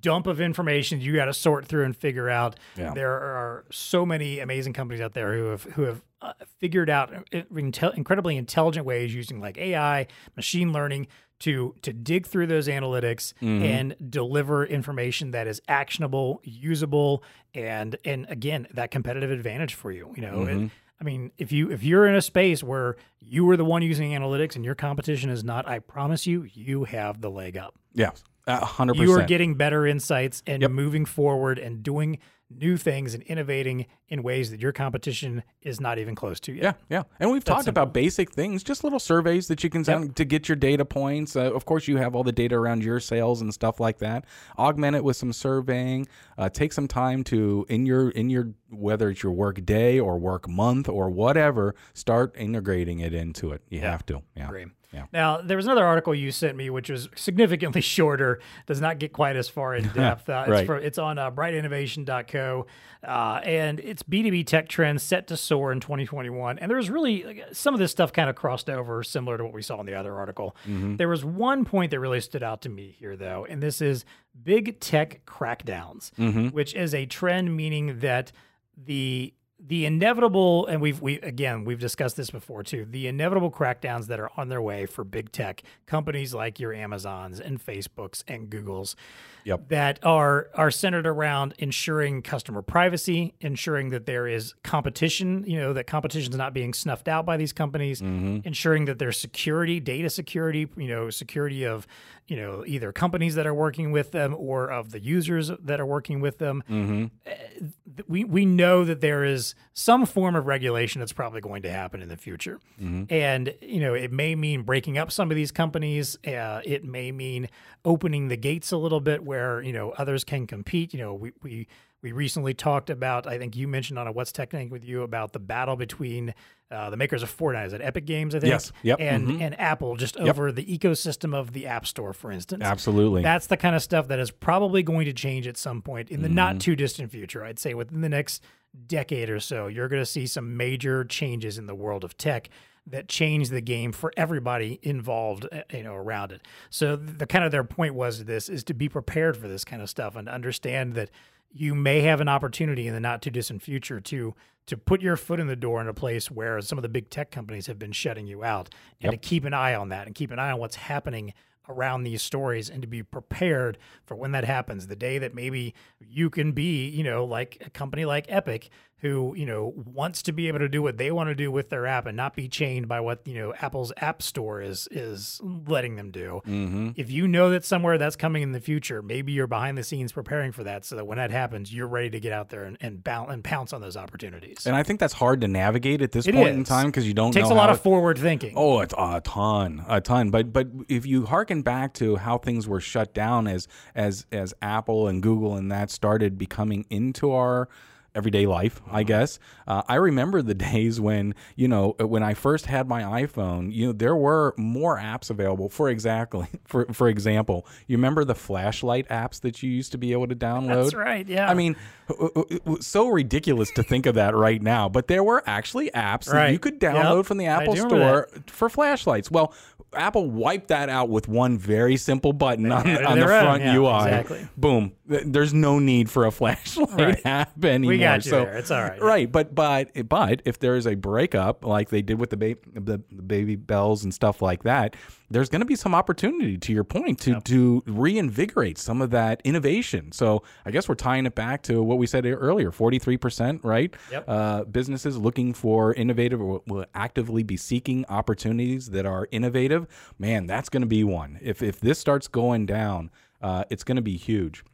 dump of information you got to sort through and figure out. Yeah. There are so many amazing companies out there who have who have uh, figured out incredibly intelligent ways using like AI, machine learning to to dig through those analytics Mm-hmm. and deliver information that is actionable, usable, and and again that competitive advantage for you. You know, Mm-hmm. it- I mean, if you if you're in a space where you are the one using analytics and your competition is not, I promise you, you have the leg up. Yeah, a hundred You are getting better insights and moving forward and doing new things and innovating in ways that your competition is not even close to yet. Yeah, yeah. And we've talked about basic things, just little surveys that you can send to get your data points. Uh, of course, you have all the data around your sales and stuff like that. Augment it with some surveying. Uh, take some time to in your in your whether it's your work day or work month or whatever, start integrating it into it. You have to. Yeah. Agree. Yeah. Now, there was another article you sent me, which was significantly shorter, does not get quite as far in depth. Uh, it's, Right. for, it's on uh, brightinnovation.co, uh, and it's B2B tech trends set to soar in 2021. And there was really like, some of this stuff kind of crossed over, similar to what we saw in the other article. There was one point that really stood out to me here, though, and this is big tech crackdowns, which is a trend meaning that the the inevitable and we've we again we've discussed this before too the inevitable crackdowns that are on their way for big tech companies like your amazons and facebooks and googles Yep. that are are centered around ensuring customer privacy ensuring that there is competition you know that competition is not being snuffed out by these companies mm-hmm. ensuring that there's security data security you know security of you know either companies that are working with them or of the users that are working with them. Mm-hmm. Eh, th- we we know that there is some form of regulation that's probably going to happen in the future, mm-hmm. and you know it may mean breaking up some of these companies. Uh, it may mean opening the gates a little bit where you know others can compete. You know we we. We recently talked about, I think you mentioned on a What's Technique with you about the battle between uh, the makers of Fortnite, is it Epic Games, I think? Yes. Yep. And, and Apple just over the ecosystem of the App Store, for instance. Absolutely. That's the kind of stuff that is probably going to change at some point in the Mm-hmm. not too distant future. I'd say within the next decade or so, you're going to see some major changes in the world of tech that changed the game for everybody involved, uh, you know, around it. So the kind of their point was this is to be prepared for this kind of stuff and understand that you may have an opportunity in the not too distant future to to put your foot in the door in a place where some of the big tech companies have been shutting you out and to keep an eye on that and keep an eye on what's happening around these stories and to be prepared for when that happens the day that maybe you can be you know like a company like epic who you know wants to be able to do what they want to do with their app and not be chained by what you know apple's app store is is letting them do. Mm-hmm. If you know that somewhere that's coming in the future maybe you're behind the scenes preparing for that so that when that happens you're ready to get out there and and, bounce, and pounce on those opportunities. And I think that's hard to navigate at this It point in time because you don't It takes a lot of it- forward thinking. Oh, it's a ton, a ton. But but if you hearken back to how things were shut down as as as Apple and Google and that started becoming into our everyday life, I uh-huh. guess. Uh, I remember the days when you know uh, when I first had my iPhone. You know there were more apps available. For exactly for for example, you remember the flashlight apps that you used to be able to download. that's right yeah I mean, uh, uh, it was so ridiculous to think of that right now, but there were actually apps that you could download Yep. from the Apple Store for flashlights. Well, Apple wiped that out with one very simple button on, on the own, front yeah, UI. exactly. Boom. There's no need for a flashlight Right. app anymore. we got you so, there it's all right Right, but but but if there is a breakup like they did with the, ba- the, the baby bells and stuff like that, there's going to be some opportunity. To your point, to to reinvigorate some of that innovation. So I guess we're tying it back to what we said earlier: forty three percent, right? Yep. Uh, businesses looking for innovative or will- will actively be seeking opportunities that are innovative. Man, that's going to be one. If if this starts going down, uh, it's going to be huge.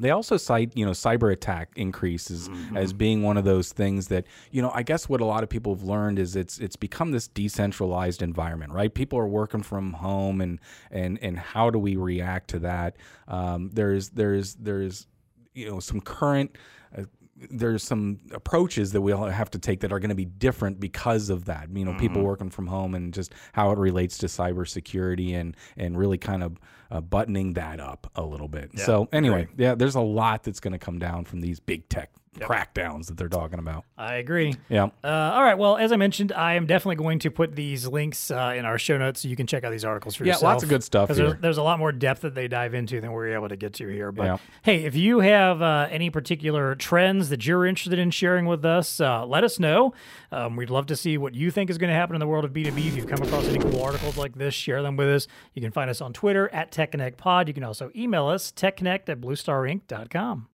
They also cite, you know, cyber attack increases as being one of those things that, you know, I guess what a lot of people have learned is it's it's become this decentralized environment, right? People are working from home, and and and how do we react to that? Um, there's there's there's you know some current uh, there's some approaches that we'll have to take that are going to be different because of that. You know, Mm-hmm. people working from home and just how it relates to cybersecurity and and really kind of uh, buttoning that up a little bit. so anyway, yeah, there's a lot that's going to come down from these big tech crackdowns that they're talking about. I agree. Yeah. Uh, all right. Well, as I mentioned, I am definitely going to put these links uh, in our show notes so you can check out these articles for Yeah, yourself. lots of good stuff. here. There's, there's a lot more depth that they dive into than we're able to get to here. But Yeah. hey, if you have uh, any particular trends that you're interested in sharing with us, uh, let us know. Um, we'd love to see what you think is going to happen in the world of B2B. If you've come across any cool articles like this, share them with us. You can find us on Twitter at TechConnectPod. You can also email us, techconnect at bluestarinc.com.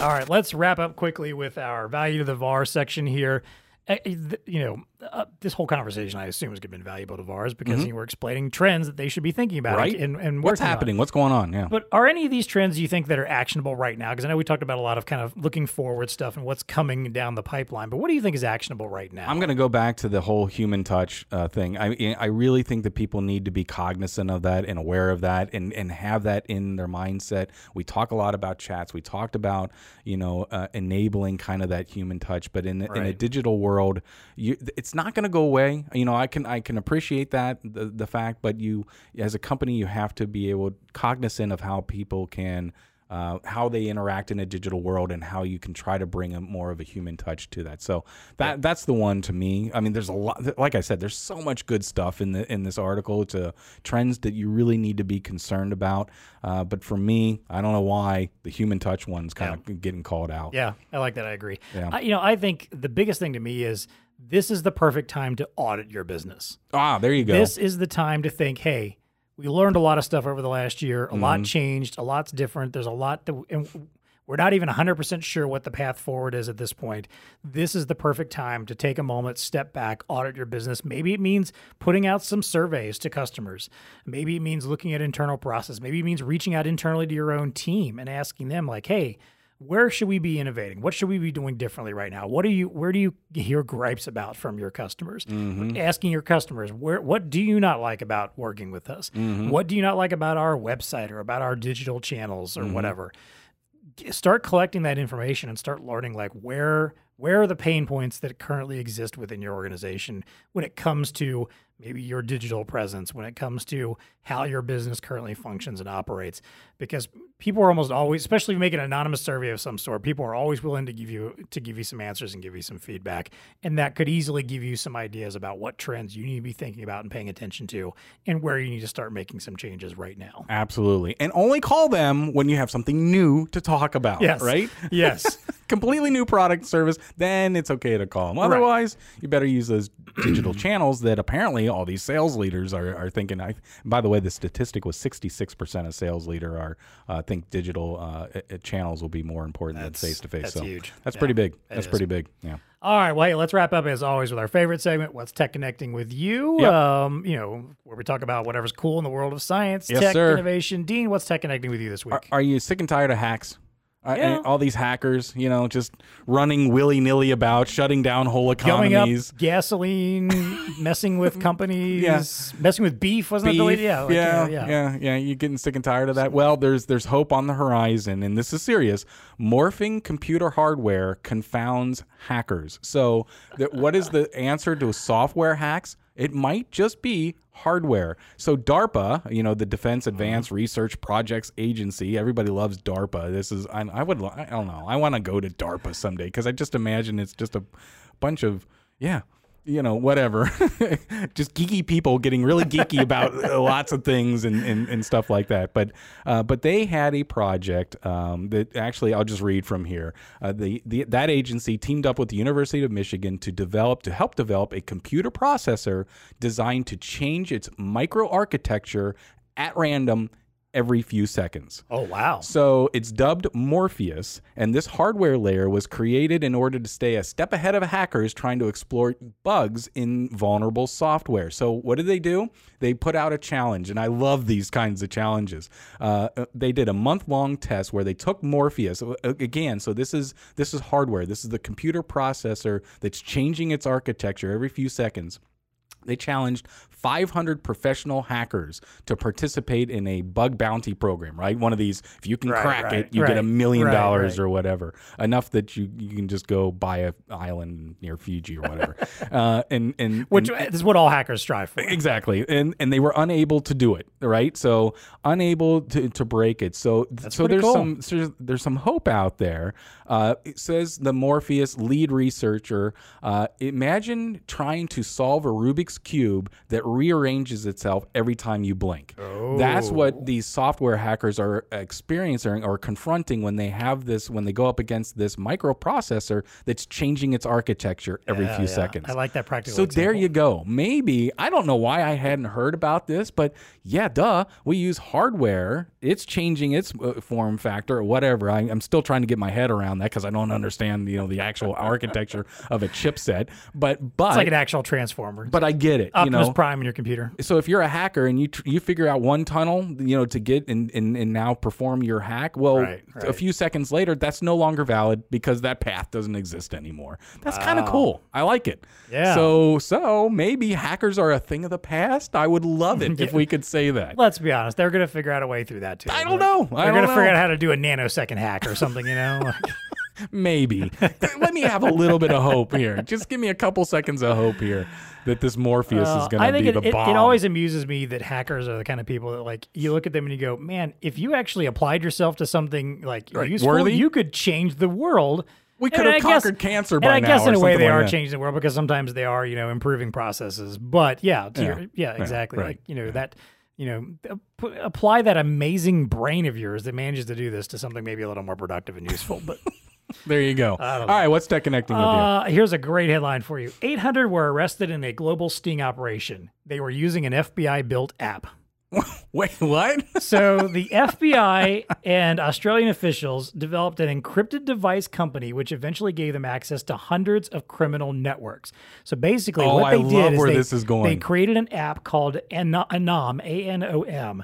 All right, let's wrap up quickly with our value to the VAR section here. Uh, You know, uh, this whole conversation, I assume, is going to be valuable to VARs because you were explaining trends that they should be thinking about Right. and, and What's working on. happening? What's going on? Yeah. But are any of these trends you think that are actionable right now? Because I know we talked about a lot of kind of looking forward stuff and what's coming down the pipeline. But what do you think is actionable right now? I'm going to go back to the whole human touch uh, thing. I I really think that people need to be cognizant of that and aware of that and and have that in their mindset. We talk a lot about chats. We talked about you know uh, enabling kind of that human touch, but in in a digital world, you it's not going to go away. You know, I can I can appreciate that the the fact, but you as a company you have to be able cognizant of how people can uh, how they interact in a digital world and how you can try to bring a more of a human touch to that. So that that's the one to me. I mean, there's a lot. Like I said, there's so much good stuff in the in this article to trends that you really need to be concerned about. Uh, but for me, I don't know why the human touch one's kind of getting called out. Yeah, I like that. I agree. Yeah. I, you know, I think the biggest thing to me is this is the perfect time to audit your business. Ah, there you go. This is the time to think, hey, we learned a lot of stuff over the last year. A Mm-hmm. lot changed. A lot's different. There's a lot that, and we're not even 100% sure what the path forward is at this point. This is the perfect time to take a moment, step back, audit your business. Maybe it means putting out some surveys to customers. Maybe it means looking at internal process. Maybe it means reaching out internally to your own team and asking them, like, hey, where should we be innovating? What should we be doing differently right now? What do you where do you hear gripes about from your customers? Mm-hmm. Asking your customers, where what do you not like about working with us? Mm-hmm. What do you not like about our website or about our digital channels or mm-hmm. whatever? Start collecting that information and start learning like where where are the pain points that currently exist within your organization when it comes to maybe your digital presence, when it comes to how your business currently functions and operates. Because people are almost always, especially if you make an anonymous survey of some sort, people are always willing to give you to give you some answers and give you some feedback. And that could easily give you some ideas about what trends you need to be thinking about and paying attention to and where you need to start making some changes right now. Absolutely. And only call them when you have something new to talk about. Yes. Right? Yes. Completely new product service, then it's okay to call them. Otherwise, you better use those digital channels that apparently all these sales leaders are, are thinking. I, by the way, the statistic was 66% of sales leader are uh, think digital uh, uh, channels will be more important That's- than face to face. that's So huge. That's Yeah, pretty big. That's is. pretty big. Yeah. All right, well, hey, let's wrap up as always with our favorite segment, What's Tech Connecting with You? Yep. Um, you know, where we talk about whatever's cool in the world of science, Yes, tech, sir. innovation. Dean, what's Tech Connecting with You this week? Are, are you sick and tired of hacks? Uh, Yeah. all these hackers, you know, just running willy nilly about, shutting down whole economies. gasoline, messing with companies, Yeah. messing with beef, wasn't that the way? beef. Yeah, like, yeah, yeah, yeah, yeah. You getting sick and tired of that? Well, there's there's hope on the horizon, and this is serious. Morphing computer hardware confounds hackers. So, what is the answer to software hacks? It might just be hardware. So DARPA, you know, the Defense Advanced mm-hmm. Research Projects Agency, everybody loves DARPA. This is I, I would I don't know. I want to go to DARPA someday because I just imagine it's just a bunch of yeah you know, whatever, just geeky people getting really geeky about uh, lots of things and, and, and stuff like that. But uh, but they had a project um, that actually I'll just read from here. Uh, the, the that agency teamed up with the University of Michigan to develop to help develop a computer processor designed to change its microarchitecture at random every few seconds. Oh wow. So it's dubbed Morpheus, and this hardware layer was created in order to stay a step ahead of hackers trying to exploit bugs in vulnerable software. So what did they do? They put out a challenge, and I love these kinds of challenges. Uh, they did a month-long test where they took Morpheus uh, again. So this is this is hardware. This is the computer processor that's changing its architecture every few seconds They challenged 500 professional hackers to participate in a bug bounty program, right? One of these, if you can Right, crack right, it, you get a million right, dollars right. or whatever. Enough that you, you can just go buy a island near Fiji or whatever. uh, and, and, Which and- is what all hackers strive for. Exactly, and and they were unable to do it, right? So unable to, to break it. So so there's cool. some so there's, there's some hope out there. Uh, it says the Morpheus lead researcher. Uh, imagine trying to solve a Rubik's cube that rearranges itself every time you blink. That's Oh. what these software hackers are experiencing or confronting when they have this when they go up against this microprocessor that's changing its architecture every Yeah, few yeah. seconds. I like that practical. So there you go. Maybe I don't know why I hadn't heard about this, but yeah, duh. We use hardware. It's changing its uh, form factor or whatever. I, I'm still trying to get my head around that because I don't understand, you know, the actual architecture of a chipset. But but It's like an actual transformer. but I get it. You know, Prime in your computer. so if you're a hacker and you tr- you figure out one tunnel, you know, to get and, and, and now perform your hack, well, Right, a few seconds later, that's no longer valid because that path doesn't exist anymore. That's kind of cool. I like it. Yeah. So so maybe hackers are a thing of the past. I would love it if we could say that. Let's be honest, they're going to figure out a way through that too. I don't know. I They're going to figure out how to do a nanosecond hack or something, you know? Maybe. Let me have a little bit of hope here. Just give me a couple seconds of hope here that this Morpheus is Uh, going to be it, the bomb. it always amuses me that hackers are the kind of people that like you look at them and you go, man, if you actually applied yourself to something like Right, useful, worthy? you could change the world. We And could have I guess- conquered cancer And I guess in a way they like are that. changing the world because sometimes they are, you know, improving processes. But yeah, to Yeah. Your, yeah, exactly. right. Like you know that. You know, ap- apply that amazing brain of yours that manages to do this to something maybe a little more productive and useful. But There you go. All right, what's tech connecting with you? Uh, here's a great headline for you 800 were arrested in a global sting operation. They were using an FBI built app. Wait, what? So, the FBI and Australian officials developed an encrypted device company, which eventually gave them access to hundreds of criminal networks. So, basically, Oh, what I they did love is they, is going. they created an app called Ano- Anom, A N O M.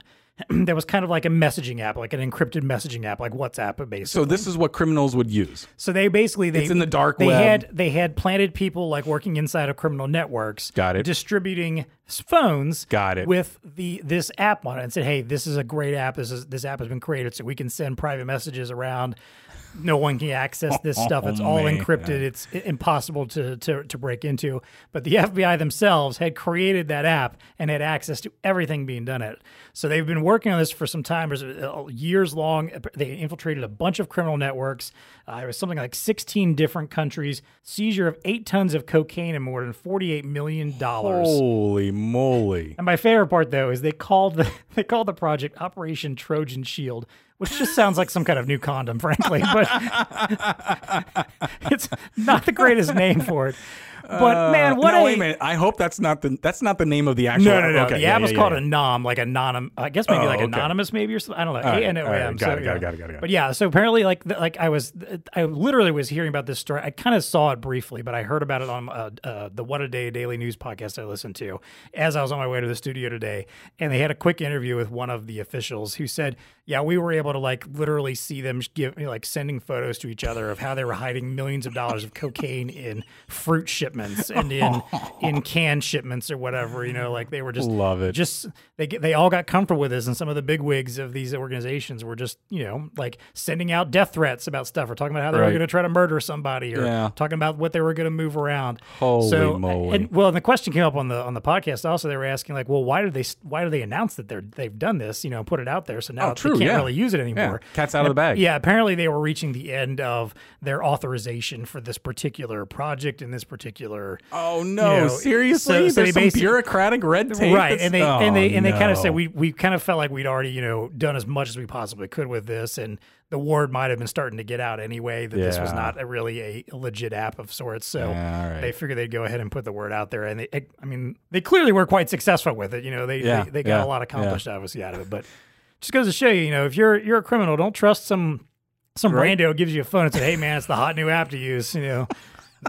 That was kind of like a messaging app, like an encrypted messaging app, like WhatsApp, basically. So this is what criminals would use. So they basically they It's in the dark they web. had they had planted people like working inside of criminal networks. Got it. Distributing phones. Got it. With the this app on it and said, hey, this is a great app. This is this app has been created so we can send private messages around. No one can access this stuff. It's oh, all Oh, man. encrypted. It's impossible to, to to break into. But the FBI themselves had created that app and had access to everything being done at it. So they've been working on this for some time, years long. They infiltrated a bunch of criminal networks. Uh, it was something like 16 different countries. Seizure of eight tons of cocaine and more than 48 million dollars. Holy moly! And my favorite part though is they called the they called the project Operation Trojan Shield, which just sounds like some kind of new condom, frankly. But it's not the greatest name for it. But man, what no, a wait a minute. I hope that's not the that's not the name of the actual. no, no, no. Okay, the yeah, app yeah, is yeah, called yeah. Anom, like anonym. I guess maybe Oh, like okay. anonymous, maybe or something. I don't know. right, A N O all right, M. got So, it, got it, got it, got it, got it. But yeah, so apparently, like, the, like I was, I literally was hearing about this story. I kind of saw it briefly, but I heard about it on uh, uh, the What a Day Daily News podcast I listened to as I was on my way to the studio today, and they had a quick interview with one of the officials who said, "Yeah, we were able to like literally see them give like sending photos to each other of how they were hiding millions of dollars of cocaine in fruit shipments and in in can shipments or whatever. You know, like they were just Love it. Just they they all got comfortable with this, and some of the big wigs of these organizations were just you know like sending out death threats about stuff or talking about how they were going to try to murder somebody or Yeah. talking about what they were going to move around. Holy so, moly. And well, and the question came up on the on the podcast. Also, they were asking like, well, why did they why do they announce that they're they've done this? You know, put it out there, so now Oh, true, can't yeah. really use it anymore. Cat's out of the bag. Yeah, apparently they were reaching the end of their authorization for this particular project and this particular. Oh no! you know, seriously, so- so there's some bureaucratic red tape. right and they oh, and they and they kind of said we we kind of felt like we'd already you know done as much as we possibly could with this and the word might have been starting to get out anyway that this was not a really a legit app of sorts so Yeah, right. they figured they'd go ahead and put the word out there and they i mean they clearly were quite successful with it you know they Yeah, they, they got yeah, a lot accomplished obviously out of it but just goes to show you you know if you're you're a criminal don't trust some some Right. rando gives you a phone and says hey man it's the hot new app to use you know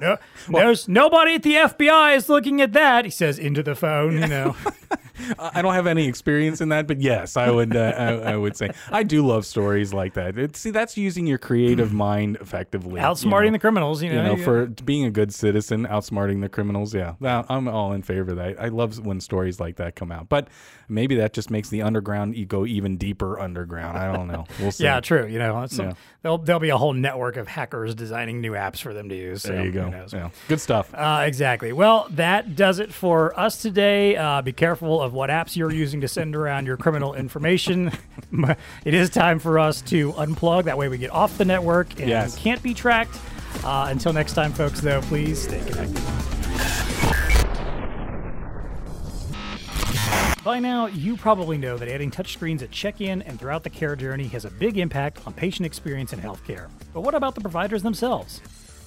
no, there's nobody at the FBI is looking at that. He says into the phone, you know. I don't have any experience in that, but yes, I would. Uh, I, I, would say I do love stories like that. It, see, that's using your creative mind effectively, outsmarting you know, the criminals. You know, you know, for being a good citizen, outsmarting the criminals. Yeah, I'm all in favor of that. I love when stories like that come out, but maybe that just makes the underground go even deeper underground. I don't know. We'll see. yeah, true. You know, yeah. there'll there'll be a whole network of hackers designing new apps for them to use. There so, you go. Yeah. Good stuff. Uh, exactly. Well, that does it for us today. Uh, be careful of what apps you're using to send around your criminal information. it is time for us to unplug. That way we get off the network and yes. can't be tracked. Uh, until next time, folks, though, please stay connected. By now, you probably know that adding touchscreens at check in and throughout the care journey has a big impact on patient experience in healthcare. But what about the providers themselves?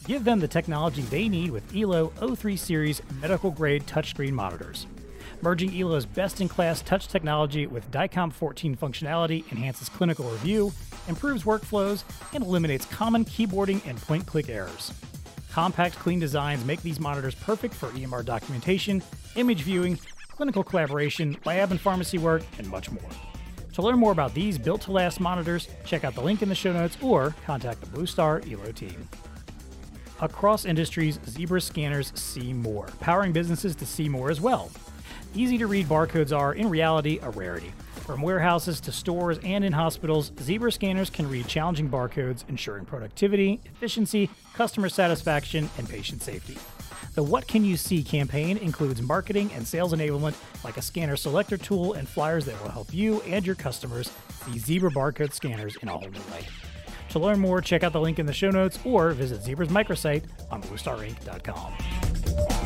Give them the technology they need with ELO O3 Series medical grade touchscreen monitors. Merging ELO's best in class touch technology with DICOM 14 functionality enhances clinical review, improves workflows, and eliminates common keyboarding and point click errors. Compact, clean designs make these monitors perfect for EMR documentation, image viewing, clinical collaboration, lab and pharmacy work, and much more. To learn more about these built to last monitors, check out the link in the show notes or contact the Blue Star ELO team. Across industries, Zebra scanners see more, powering businesses to see more as well. Easy to read barcodes are, in reality, a rarity. From warehouses to stores and in hospitals, Zebra scanners can read challenging barcodes, ensuring productivity, efficiency, customer satisfaction, and patient safety. The What Can You See campaign includes marketing and sales enablement like a scanner selector tool and flyers that will help you and your customers see Zebra barcode scanners in a whole new light. To learn more, check out the link in the show notes or visit Zebra's microsite on bluestarinc.com.